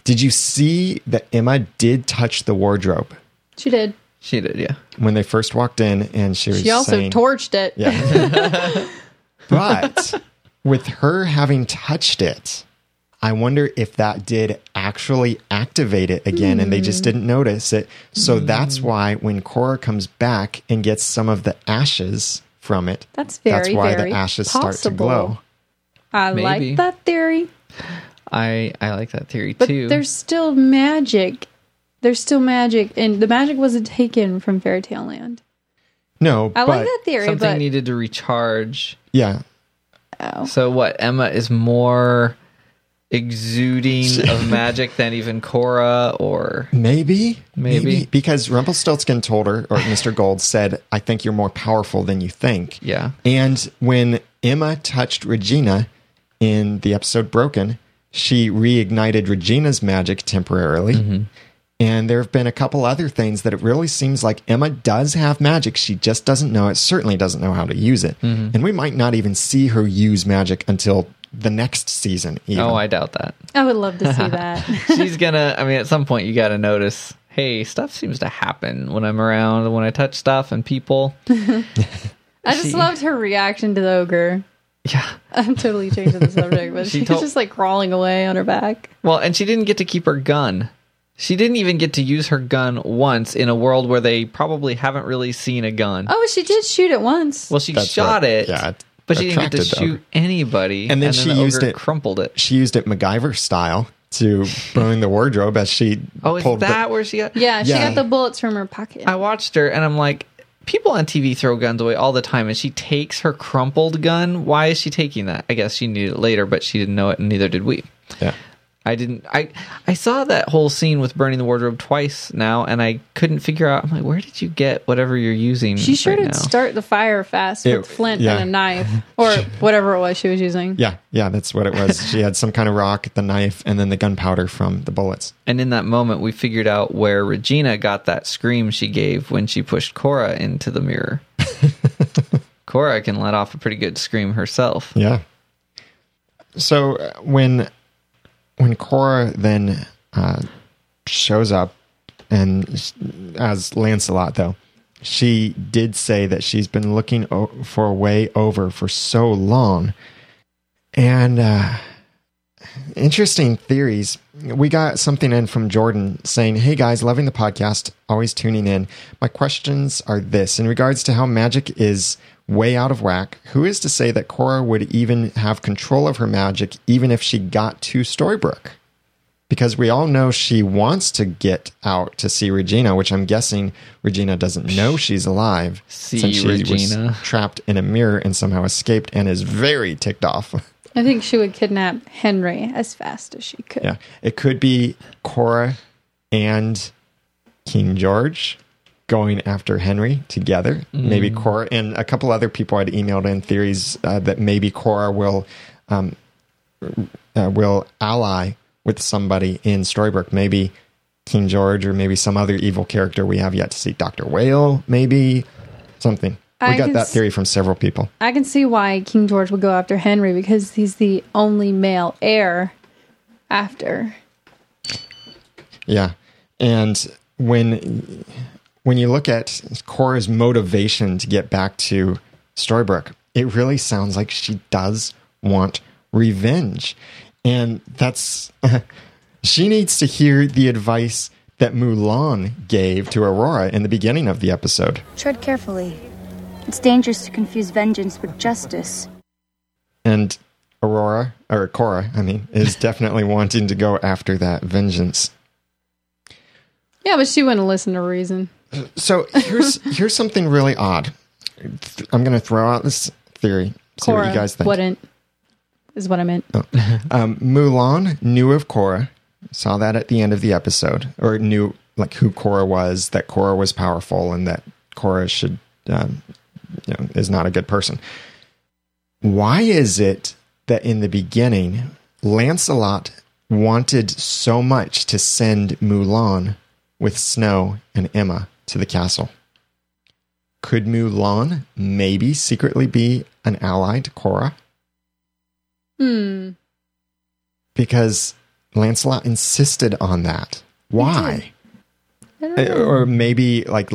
Did you see that Emma did touch the wardrobe She did. She did, yeah. when they first walked in, and she was She also saying, torched it. Yeah. but with her having touched it, I wonder if that did actually activate it again and they just mm. didn't notice it. So mm. that's why when Cora comes back and gets some of the ashes from it, That's very, that's why very the ashes start to glow. I Maybe. like that theory. I I like that theory But too. there's still magic. There's still magic, and the magic wasn't taken from Fairy Tale Land. No, I but like that theory, something but needed to recharge. yeah, oh. So what? Emma is more exuding of magic than even Cora, or maybe, Maybe. because Rumpelstiltskin told her, or Mr. Gold said, "I think you're more powerful than you think." yeah, And when Emma touched Regina in the episode Broken, she reignited Regina's magic temporarily. Mm-hmm. And there have been a couple other things that it really seems like Emma does have magic. She just doesn't know it, certainly doesn't know how to use it. Mm-hmm. And we might not even see her use magic until the next season. Even. Oh, I doubt that. I would love to see that. She's gonna. I mean, at some point, you got to notice. Hey, stuff seems to happen when I'm around, when I touch stuff and people. I just She- loved her reaction to the ogre. Yeah. I'm totally changing the subject, but She she's told- just like crawling away on her back. Well, and she didn't get to keep her gun. She didn't even get to use her gun once in a world where they probably haven't really seen a gun. Oh, she did shoot it once. well, she That's shot what- it, yeah, it but she didn't get to shoot ogre. anybody. And then she the used ogre it- crumpled it. She used it MacGyver style to ruin the wardrobe as she Oh, is pulled the- that where she got? yeah, she Yeah. got the bullets from her pocket. I watched her and I'm like, people on TV throw guns away all the time, and she takes her crumpled gun. Why is she taking that? I guess she needed it later, but she didn't know it, and neither did we. yeah. I didn't. I I saw that whole scene with burning the wardrobe twice now, and I couldn't figure out. I'm like, where did you get whatever you're using? she sure right did now? start the fire fast It- with flint yeah. and a knife, or whatever it was she was using. Yeah, yeah, that's what it was. she had some kind of rock, the knife, and then the gunpowder from the bullets. And in that moment, we figured out where Regina got that scream she gave when she pushed Cora into the mirror. Cora can let off a pretty good scream herself. Yeah. So uh, when when Cora then uh, shows up, and as Lancelot though, she did say that she's been looking o- for a way over for so long, and uh, interesting theories. We got something in from Jordan saying, Hey guys, loving the podcast, always tuning in. My questions are this in regards to how magic is way out of whack, who is to say that Cora would even have control of her magic even if she got to Storybrooke? Because we all know she wants to get out to see Regina, which I'm guessing Regina doesn't know she's alive See since she Regina. was trapped in a mirror and somehow escaped and is very ticked off. I think she would kidnap Henry as fast as she could. Yeah. It could be Cora and King George going after Henry together. Maybe Cora and a couple other people had emailed in theories uh, that maybe Cora will um, uh, will ally with somebody in Storybrooke. Maybe King George or maybe some other evil character we have yet to see. Doctor Whale, maybe something. We I got that theory from several people. I can see why King George would go after Henry because he's the only male heir after. Yeah. And when when you look at Cora's motivation to get back to Storybrooke, it really sounds like she does want revenge. And that's she needs to hear the advice that Mulan gave to Aurora in the beginning of the episode. Tread carefully. It's dangerous to confuse vengeance with justice. And Aurora, or Cora, I mean, is definitely wanting to go after that vengeance. Yeah, but she wouldn't listen to reason. So here's here's something really odd. I'm going to throw out this theory. See what you guys think. wouldn't. Is what I meant. Um, Mulan knew of Cora, saw that at the end of the episode, or knew like who Cora was, that Cora was powerful, and that Cora should, um, you know, is not a good person. Why is it that in the beginning, Lancelot wanted so much to send Mulan with Snow and Emma to the castle? Could Mulan maybe secretly be an ally to Cora? Hmm. because Lancelot insisted on that. Why? I don't know. Or maybe like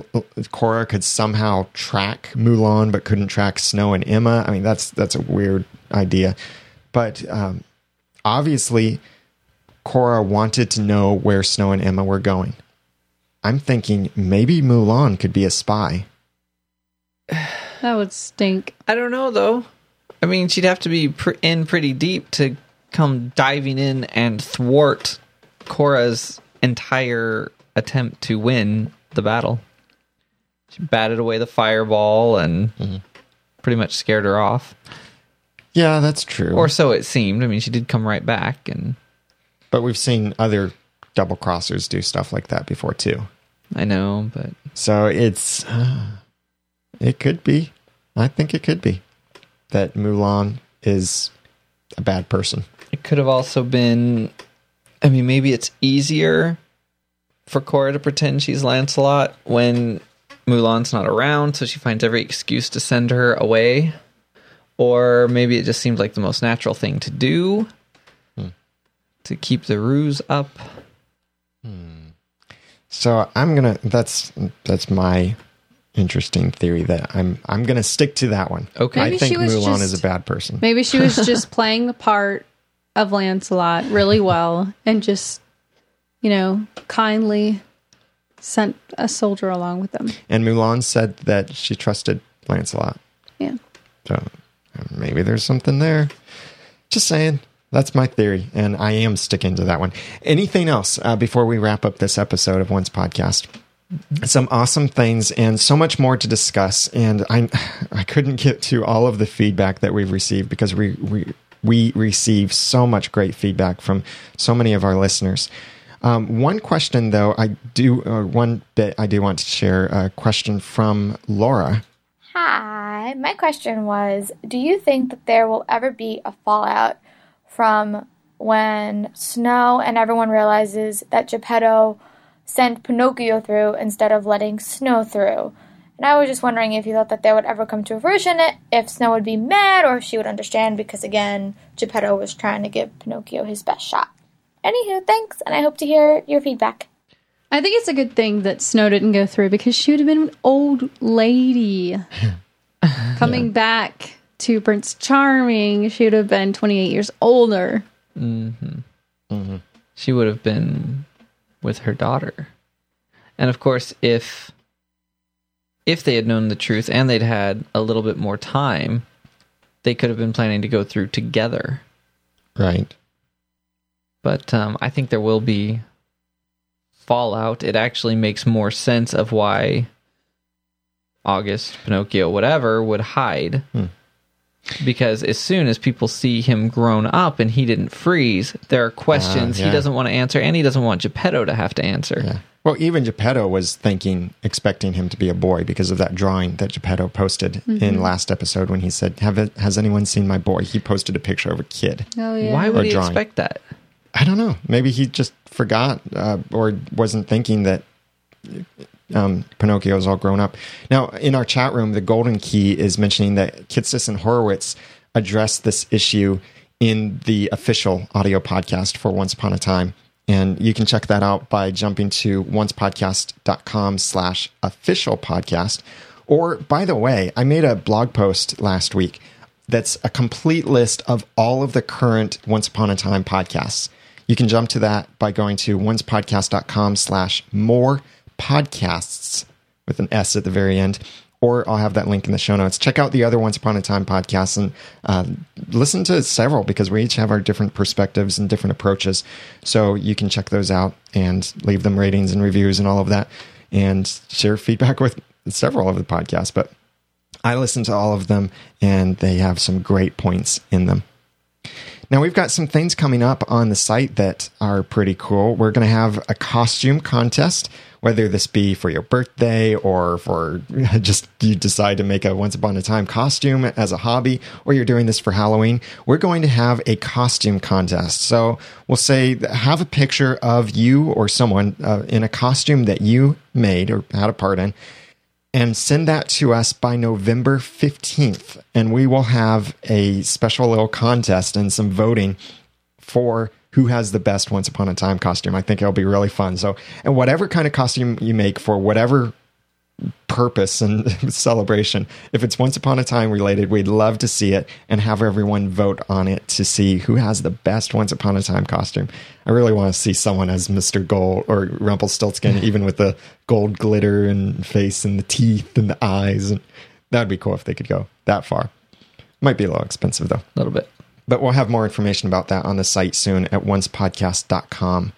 Cora could somehow track Mulan, but couldn't track Snow and Emma. I mean, that's that's a weird idea. But um, obviously, Cora wanted to know where Snow and Emma were going. I'm thinking maybe Mulan could be a spy. That would stink. I don't know though. I mean, she'd have to be pr- in pretty deep to come diving in and thwart Cora's entire attempt to win the battle. She batted away the fireball and mm-hmm. pretty much scared her off, Yeah, that's true. or so it seemed. I mean, she did come right back, and but we've seen other double crossers do stuff like that before too. I know, but So it's uh, it could be. I think it could be that Mulan is a bad person. It could have also been. I mean, maybe it's easier for Cora to pretend she's Lancelot when Mulan's not around, so she finds every excuse to send her away. Or maybe it just seemed like the most natural thing to do hmm. to keep the ruse up. So I'm gonna. That's that's my interesting theory that I'm I'm gonna stick to that one. Okay. I think she was Mulan just- is a bad person. Maybe she was just playing the part of Lancelot really well and just, you know, kindly sent a soldier along with them. And Mulan said that she trusted Lancelot. Yeah. So uh, maybe there's something there. Just saying. That's my theory, and I am sticking to that one. Anything else uh, before we wrap up this episode of Once Podcast? Some awesome things and so much more to discuss. And I, I couldn't get to all of the feedback that we've received because we we we receive so much great feedback from so many of our listeners. Um, one question, though, I do uh, one bit I do want to share. A question from Laura. Hi, my question was Do you think that there will ever be a fallout from when Snow and everyone realizes that Geppetto sent Pinocchio through instead of letting Snow through? And I was just wondering if you thought that there would ever come to a fruition, if Snow would be mad or if she would understand because, again, Geppetto was trying to give Pinocchio his best shot. Anywho, thanks, and I hope to hear your feedback. I think it's a good thing that Snow didn't go through because she would have been an old lady coming back to Prince Charming. She would have been 28 years older. Mm-hmm. Mm-hmm. She would have been with her daughter. And of course, if if they had known the truth and they'd had a little bit more time, they could have been planning to go through together. Right. But um, I think there will be fallout. It actually makes more sense of why August, Pinocchio, whatever, would hide. Hmm. Because as soon as people see him grown up and he didn't freeze, there are questions yeah. he doesn't want to answer and he doesn't want Geppetto to have to answer. Yeah. Well, even Geppetto was thinking, expecting him to be a boy because of that drawing that Geppetto posted in last episode when he said, Have it, Has anyone seen my boy? He posted a picture of a kid. Oh, yeah. Why would Or he drawing. expect that? I don't know. Maybe he just forgot uh, or wasn't thinking that um, Pinocchio is all grown up. Now, in our chat room, the Golden Key is mentioning that Kitsis and Horowitz addressed this issue in the official audio podcast for Once Upon a Time. And you can check that out by jumping to oncepodcast.com slash official podcast. Or, by the way, I made a blog post last week that's a complete list of all of the current Once Upon a Time podcasts. You can jump to that by going to oncepodcast.com slash more podcasts with an S at the very end. Or I'll have that link in the show notes. Check out the other Once Upon a Time podcasts and uh, listen to several because we each have our different perspectives and different approaches. So you can check those out and leave them ratings and reviews and all of that and share feedback with several of the podcasts. But I listen to all of them, and they have some great points in them. Now, we've got some things coming up on the site that are pretty cool. We're going to have a costume contest, whether this be for your birthday or for just you decide to make a once upon a time costume as a hobby, or you're doing this for Halloween. We're going to have a costume contest. So we'll say, have a picture of you or someone uh, in a costume that you made or had a part in and send that to us by November 15th. And we will have a special little contest and some voting for who has the best Once Upon a Time costume. I think it'll be really fun. So, and whatever kind of costume you make for whatever purpose and celebration. If it's Once Upon a Time related, we'd love to see it and have everyone vote on it to see who has the best Once Upon a Time costume. I really want to see someone as Mr. Gold or Rumpelstiltskin, even with the gold glitter and face and the teeth and the eyes. And that would be cool if they could go that far. Might be a little expensive though. A little bit. But we'll have more information about that on the site soon at oncepodcast.com.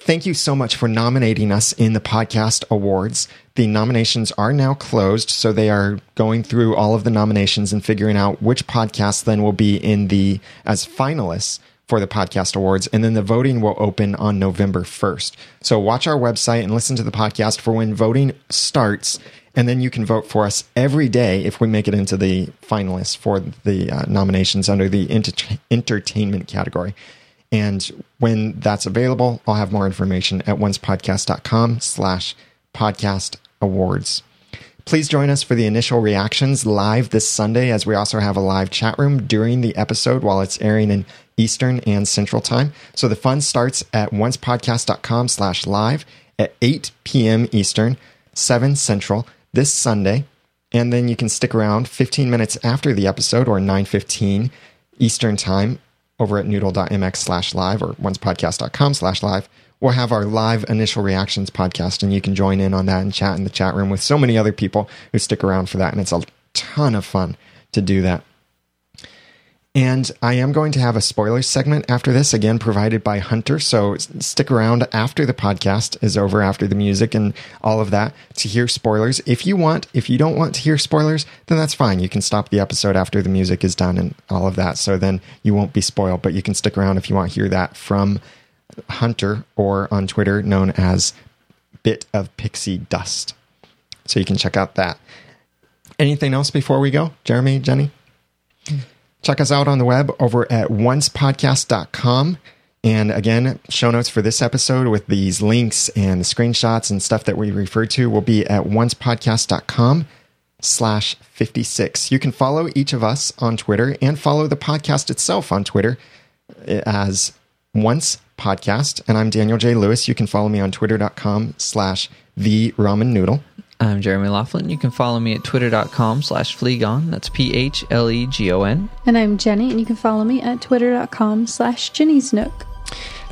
Thank you so much for nominating us in the podcast awards. The nominations are now closed, so they are going through all of the nominations and figuring out which podcast then will be in the as finalists for the podcast awards and then the voting will open on November 1st. So watch our website and listen to the podcast for when voting starts and then you can vote for us every day if we make it into the finalists for the uh, nominations under the enter- entertainment category. And when that's available, I'll have more information at oncepodcast.com slash podcast awards. Please join us for the initial reactions live this Sunday, as we also have a live chat room during the episode while it's airing in Eastern and Central Time. So the fun starts at oncepodcast.com slash live at 8 p.m. Eastern, 7 Central this Sunday. And then you can stick around 15 minutes after the episode or 9.15 Eastern Time over at noodle.mx slash live or oncepodcast.com slash live. We'll have our live initial reactions podcast, and you can join in on that and chat in the chat room with so many other people who stick around for that. And it's a ton of fun to do that. And I am going to have a spoiler segment after this, again, provided by Hunter. So stick around after the podcast is over, after the music and all of that, to hear spoilers. If you want, if you don't want to hear spoilers, then that's fine. You can stop the episode after the music is done and all of that. So then you won't be spoiled, but you can stick around if you want to hear that from Hunter or on Twitter, known as Bit of Pixie Dust. So you can check out that. Anything else before we go, Jeremy, Jenny? Check us out on the web over at oncepodcast.com. And again, show notes for this episode with these links and the screenshots and stuff that we referred to will be at oncepodcast.com slash 56. You can follow each of us on Twitter and follow the podcast itself on Twitter eh, as Once Podcast. And I'm Daniel J. Lewis. You can follow me on twitter.com slash the ramen noodle. I'm Jeremy Laughlin. You can follow me at twitter.com slash phlegon. That's P H L E G O N. And I'm Jenny, and you can follow me at twitter.com slash Jenny's Nook.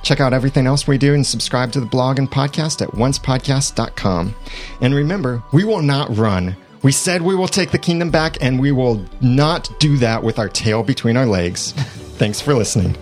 Check out everything else we do and subscribe to the blog and podcast at oncepodcast.com. And remember, we will not run. We said we will take the kingdom back, and we will not do that with our tail between our legs. Thanks for listening.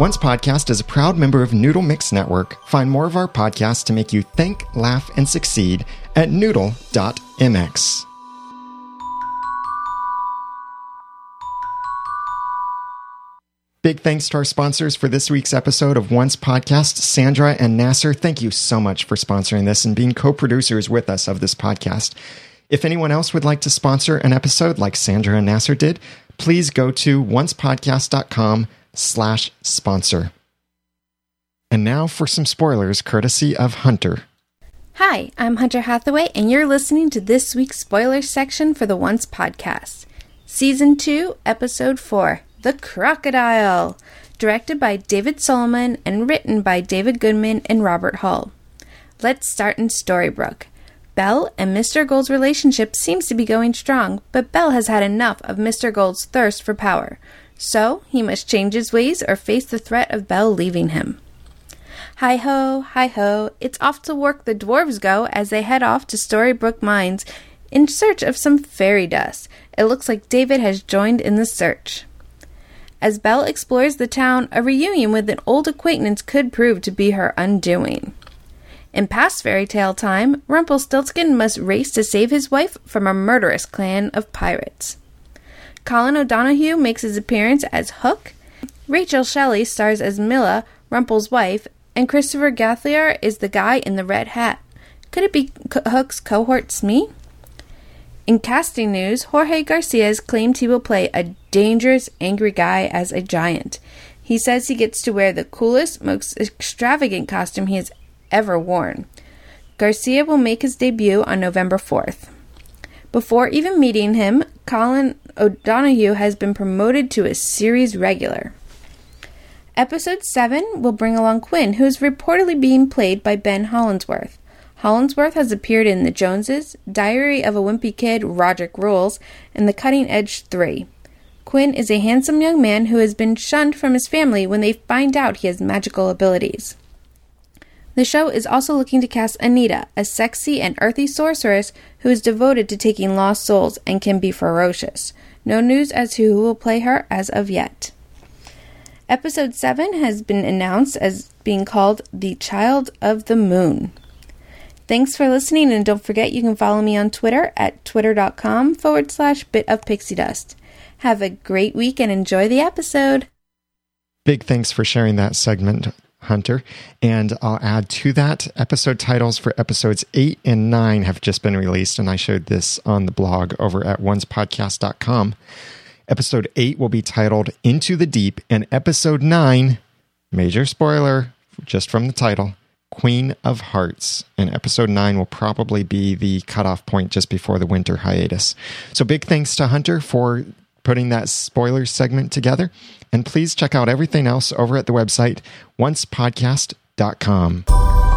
Once Podcast is a proud member of Noodle Mix Network. Find more of our podcasts to make you think, laugh, and succeed at noodle.mx. Big thanks to our sponsors for this week's episode of Once Podcast, Sandra and Nasser. Thank you so much for sponsoring this and being co producers with us of this podcast. If anyone else would like to sponsor an episode like Sandra and Nasser did, please go to oncepodcast.com slash sponsor. And now for some spoilers courtesy of Hunter. Hi, I'm Hunter Hathaway, and you're listening to this week's spoiler section for the Once podcast. Season 2, Episode 4 The Crocodile, directed by David Solomon and written by David Goodman and Robert Hull. Let's start in Storybrooke. Belle and Mr. Gold's relationship seems to be going strong, but Belle has had enough of Mr. Gold's thirst for power. So he must change his ways or face the threat of Belle leaving him. Hi ho, hi ho, it's off to work the dwarves go as they head off to Storybrooke Mines in search of some fairy dust. It looks like David has joined in the search. As Belle explores the town, a reunion with an old acquaintance could prove to be her undoing. In past fairy tale time, Rumpelstiltskin must race to save his wife from a murderous clan of pirates. Colin O'Donoghue makes his appearance as Hook. Rachel Shelley stars as Milah, Rumpel's wife, and Christopher Gauthier is the guy in the red hat. Could it be Hook's cohort Smee? In casting news, Jorge Garcia has claimed he will play a dangerous, angry guy as a giant. He says he gets to wear the coolest, most extravagant costume he has ever worn. Garcia will make his debut on November 4th. Before even meeting him, Colin O'Donoghue has been promoted to a series regular. Episode 7 will bring along Quinn, who is reportedly being played by Ben Hollingsworth. Hollingsworth has appeared in The Joneses, Diary of a Wimpy Kid, Rodrick Rules, and The Cutting Edge 3. Quinn is a handsome young man who has been shunned from his family when they find out he has magical abilities. The show is also looking to cast Anita, a sexy and earthy sorceress who is devoted to taking lost souls and can be ferocious. No news as to who will play her as of yet. Episode 7 has been announced as being called The Child of the Moon. Thanks for listening, and don't forget you can follow me on Twitter at twitter.com forward slash bit of pixie dust. Have a great week and enjoy the episode. Big thanks for sharing that segment, Hunter. And I'll add to that episode titles for episodes eight and nine have just been released, and I showed this on the blog over at oncepodcast.com. Episode eight will be titled Into the Deep, and episode nine, major spoiler just from the title, Queen of Hearts. And episode 9 will probably be the cutoff point just before the winter hiatus. So big thanks to Hunter for putting that spoiler segment together. And please check out everything else over at the website oncepodcast.com.